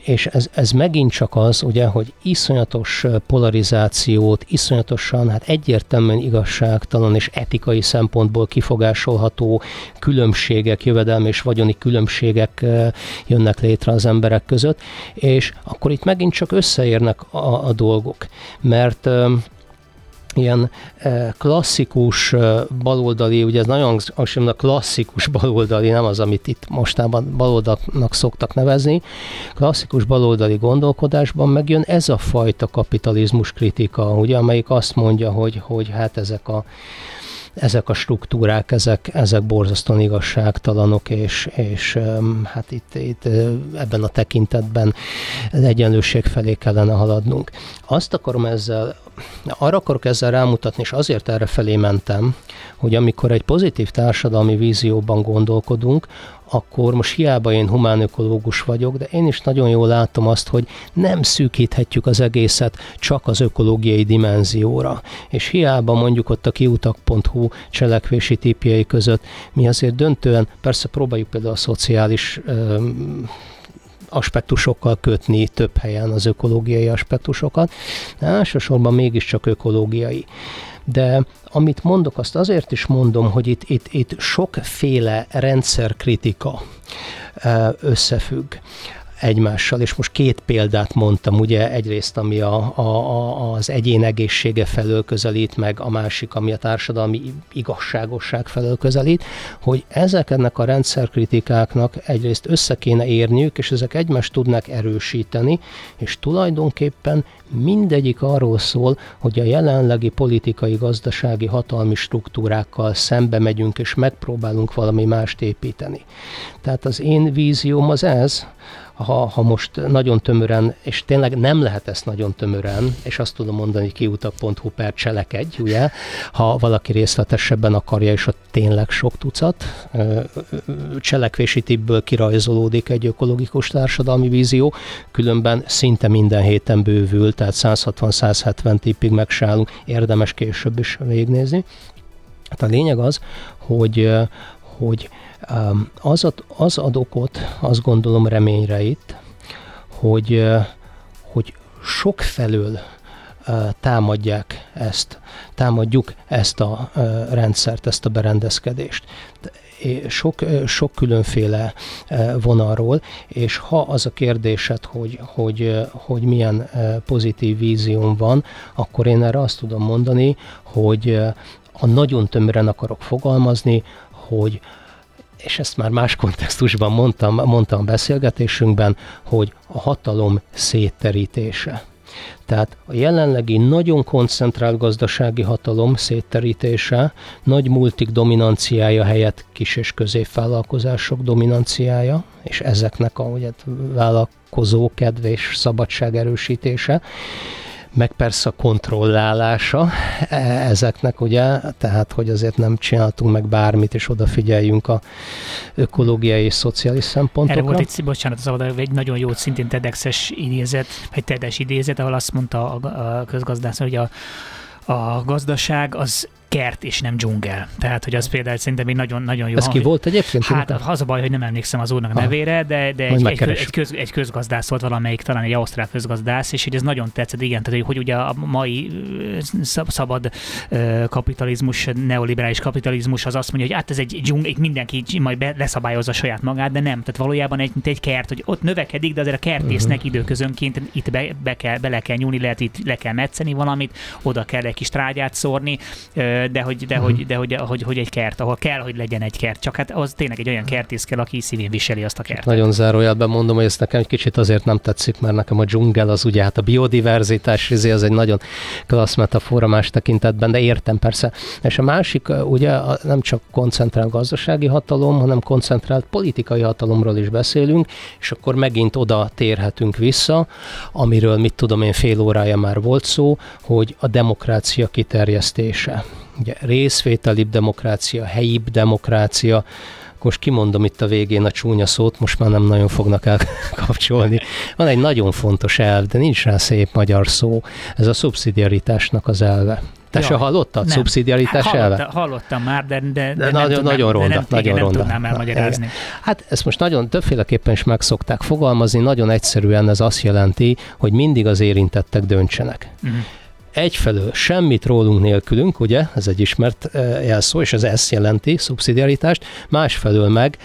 Speaker 2: és ez, ez megint csak az, ugye, hogy iszonyatos polarizációt, iszonyatosan, hát egyértelműen igazságtalan és etikai szempontból kifogásolható különbségek, jövedelmi és vagyoni különbségek jönnek létre az emberek között, és akkor itt megint csak összeérnek a, a dolgok, mert ilyen eh, klasszikus eh, baloldali, ugye ez nagyon a klasszikus baloldali, nem az, amit itt mostában baloldalnak szoktak nevezni, klasszikus baloldali gondolkodásban megjön ez a fajta kapitalizmus kritika, ugye, amelyik azt mondja, hogy, hogy hát ezek a ezek a struktúrák, ezek, ezek borzasztóan igazságtalanok, és, és hát itt, itt ebben a tekintetben az egyenlőség felé kellene haladnunk. Azt akarom ezzel arra akarok ezzel rámutatni, és azért erre felé mentem, hogy amikor egy pozitív társadalmi vízióban gondolkodunk, akkor most hiába én humánökológus vagyok, de én is nagyon jól látom azt, hogy nem szűkíthetjük az egészet csak az ökológiai dimenzióra. És hiába mondjuk ott a kiutak.hu cselekvési típjei között, mi azért döntően, persze próbáljuk például a szociális aspektusokkal kötni több helyen az ökológiai aspektusokat, de elsősorban mégiscsak ökológiai. De amit mondok, azt azért is mondom, hogy itt, itt, itt sokféle rendszerkritika összefügg egymással, és most két példát mondtam, ugye egyrészt, ami a, a, a, az egyén egészsége felől közelít, meg a másik, ami a társadalmi igazságosság felől közelít, hogy ezeknek a rendszerkritikáknak egyrészt össze kéne érniük, és ezek egymást tudnak erősíteni, és tulajdonképpen mindegyik arról szól, hogy a jelenlegi politikai, gazdasági, hatalmi struktúrákkal szembe megyünk, és megpróbálunk valami mást építeni. Tehát az én vízióm az ez, ha, ha most nagyon tömören, és tényleg nem lehet ezt nagyon tömören, és azt tudom mondani, hogy kiutak.hu per cselekedj, ugye, ha valaki részletesebben akarja, és ott tényleg sok tucat cselekvési tippből kirajzolódik egy ökológikus társadalmi vízió, különben szinte minden héten bővül, tehát 160-170 tippig megsálunk, érdemes később is végignézni. Hát a lényeg az, hogy, hogy az ad, az ad okot, azt gondolom reményre itt, hogy, hogy sok felől támadják ezt, támadjuk ezt a rendszert, ezt a berendezkedést. Sok, sok különféle vonalról, és ha az a kérdésed, hogy, hogy, hogy milyen pozitív vízióm van, akkor én erre azt tudom mondani, hogy ha nagyon tömören akarok fogalmazni, hogy és ezt már más kontextusban mondtam, mondtam beszélgetésünkben, hogy a hatalom szétterítése. Tehát a jelenlegi nagyon koncentrált gazdasági hatalom szétterítése, nagy multik dominanciája helyett kis- és középvállalkozások dominanciája, és ezeknek a ugye, vállalkozó kedv és szabadság erősítése, meg persze a kontrollálása e, ezeknek, ugye, tehát, hogy azért nem csináltunk meg bármit, és odafigyeljünk a ökológiai és szociális szempontokra.
Speaker 1: Erre volt egy, bocsánat, az egy nagyon jó szintén TEDx-es idézet, vagy TEDx idézet, ahol azt mondta a, a közgazdász, hogy a, a gazdaság az kert és nem dzsungel. Tehát, hogy az például szerintem egy nagyon, nagyon jó.
Speaker 2: Ez ki volt egyébként?
Speaker 1: Hát az a baj, hogy nem emlékszem az úrnak a nevére, de, de egy, egy, egy, köz, egy közgazdász volt valamelyik, talán egy ausztrál közgazdász, és hogy ez nagyon tetszett, igen, tehát hogy, ugye a mai szabad kapitalizmus, neoliberális kapitalizmus az azt mondja, hogy hát ez egy dzsungel, mindenki majd be, leszabályozza saját magát, de nem. Tehát valójában egy, mint egy kert, hogy ott növekedik, de azért a kertésznek uh-huh. időközönként itt be, be kell, bele kell nyúlni, lehet itt le kell metszeni valamit, oda kell egy kis trágyát szórni, de hogy, de, hogy, de hogy, hogy, hogy egy kert, ahol kell, hogy legyen egy kert. Csak hát az tényleg egy olyan kertész kell, aki szívén viseli azt a kertet.
Speaker 2: Nagyon zárójelben mondom, hogy ezt nekem egy kicsit azért nem tetszik, mert nekem a dzsungel az ugye hát a biodiverzitás, izé, az egy nagyon klassz metafora más tekintetben, de értem persze. És a másik ugye nem csak koncentrált gazdasági hatalom, hanem koncentrált politikai hatalomról is beszélünk, és akkor megint oda térhetünk vissza, amiről mit tudom én fél órája már volt szó, hogy a demokrácia kiterjesztése ugye részvételibb demokrácia, helyibb demokrácia, most kimondom itt a végén a csúnya szót, most már nem nagyon fognak elkapcsolni. Van egy nagyon fontos elv, de nincs rá szép magyar szó, ez a szubszidiaritásnak az elve. Te ja, se hallottad? Nem. Szubszidiaritás hát,
Speaker 1: elve? Hallottam már, de, de, de,
Speaker 2: de nagyon, tudnám, nagyon ronda. De nem, nagyon
Speaker 1: igen,
Speaker 2: ronda.
Speaker 1: nem tudnám elmagyarázni.
Speaker 2: Hát ezt most nagyon többféleképpen is meg szokták fogalmazni, nagyon egyszerűen ez azt jelenti, hogy mindig az érintettek döntsenek. Uh-huh egyfelől semmit rólunk nélkülünk, ugye, ez egy ismert eh, jelszó, és ez ezt jelenti, szubszidiaritást, másfelől meg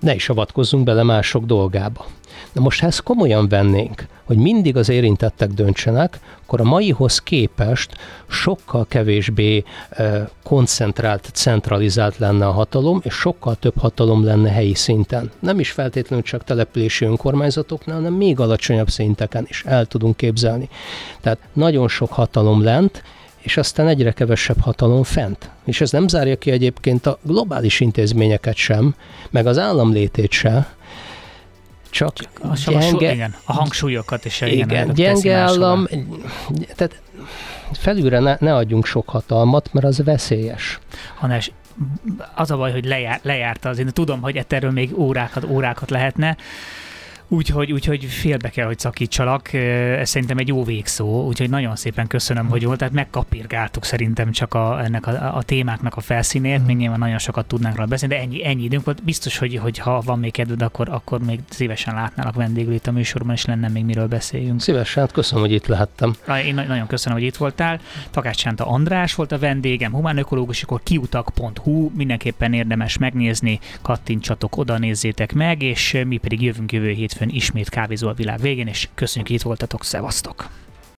Speaker 2: ne is avatkozzunk bele mások dolgába. Na most, ha ezt komolyan vennénk, hogy mindig az érintettek döntsenek, akkor a maihoz képest sokkal kevésbé koncentrált, centralizált lenne a hatalom, és sokkal több hatalom lenne helyi szinten. Nem is feltétlenül csak települési önkormányzatoknál, hanem még alacsonyabb szinteken is el tudunk képzelni. Tehát nagyon sok hatalom lent, és aztán egyre kevesebb hatalom fent. És ez nem zárja ki egyébként a globális intézményeket sem, meg az állam létét se, csak,
Speaker 1: csak a, gyenge, a, igen, a hangsúlyokat is
Speaker 2: igen, igen gyenge állam, tehát felülre ne, ne adjunk sok hatalmat, mert az veszélyes.
Speaker 1: Hannes, az a baj, hogy lejár, lejárta az én tudom, hogy erről még órákat, órákat lehetne, Úgyhogy, úgyhogy félbe kell, hogy szakítsalak. Ez szerintem egy jó végszó, úgyhogy nagyon szépen köszönöm, hogy volt. Tehát megkapirgáltuk szerintem csak a, ennek a, a témáknak a felszínét, még nyilván nagyon sokat tudnánk róla beszélni, de ennyi, ennyi időnk volt. Biztos, hogy, hogy ha van még kedved, akkor, akkor még szívesen látnálak vendégül itt a műsorban, és lenne még miről beszéljünk.
Speaker 2: Szívesen, hát köszönöm, hogy itt lehettem.
Speaker 1: Én nagyon köszönöm, hogy itt voltál. Takács Csánta András volt a vendégem, humánökológus, akkor kiutak.hu, mindenképpen érdemes megnézni, kattintsatok, oda nézzétek meg, és mi pedig jövünk jövő hétfőn ismét kávézó a világ végén, és köszönjük, hogy itt voltatok, szevasztok!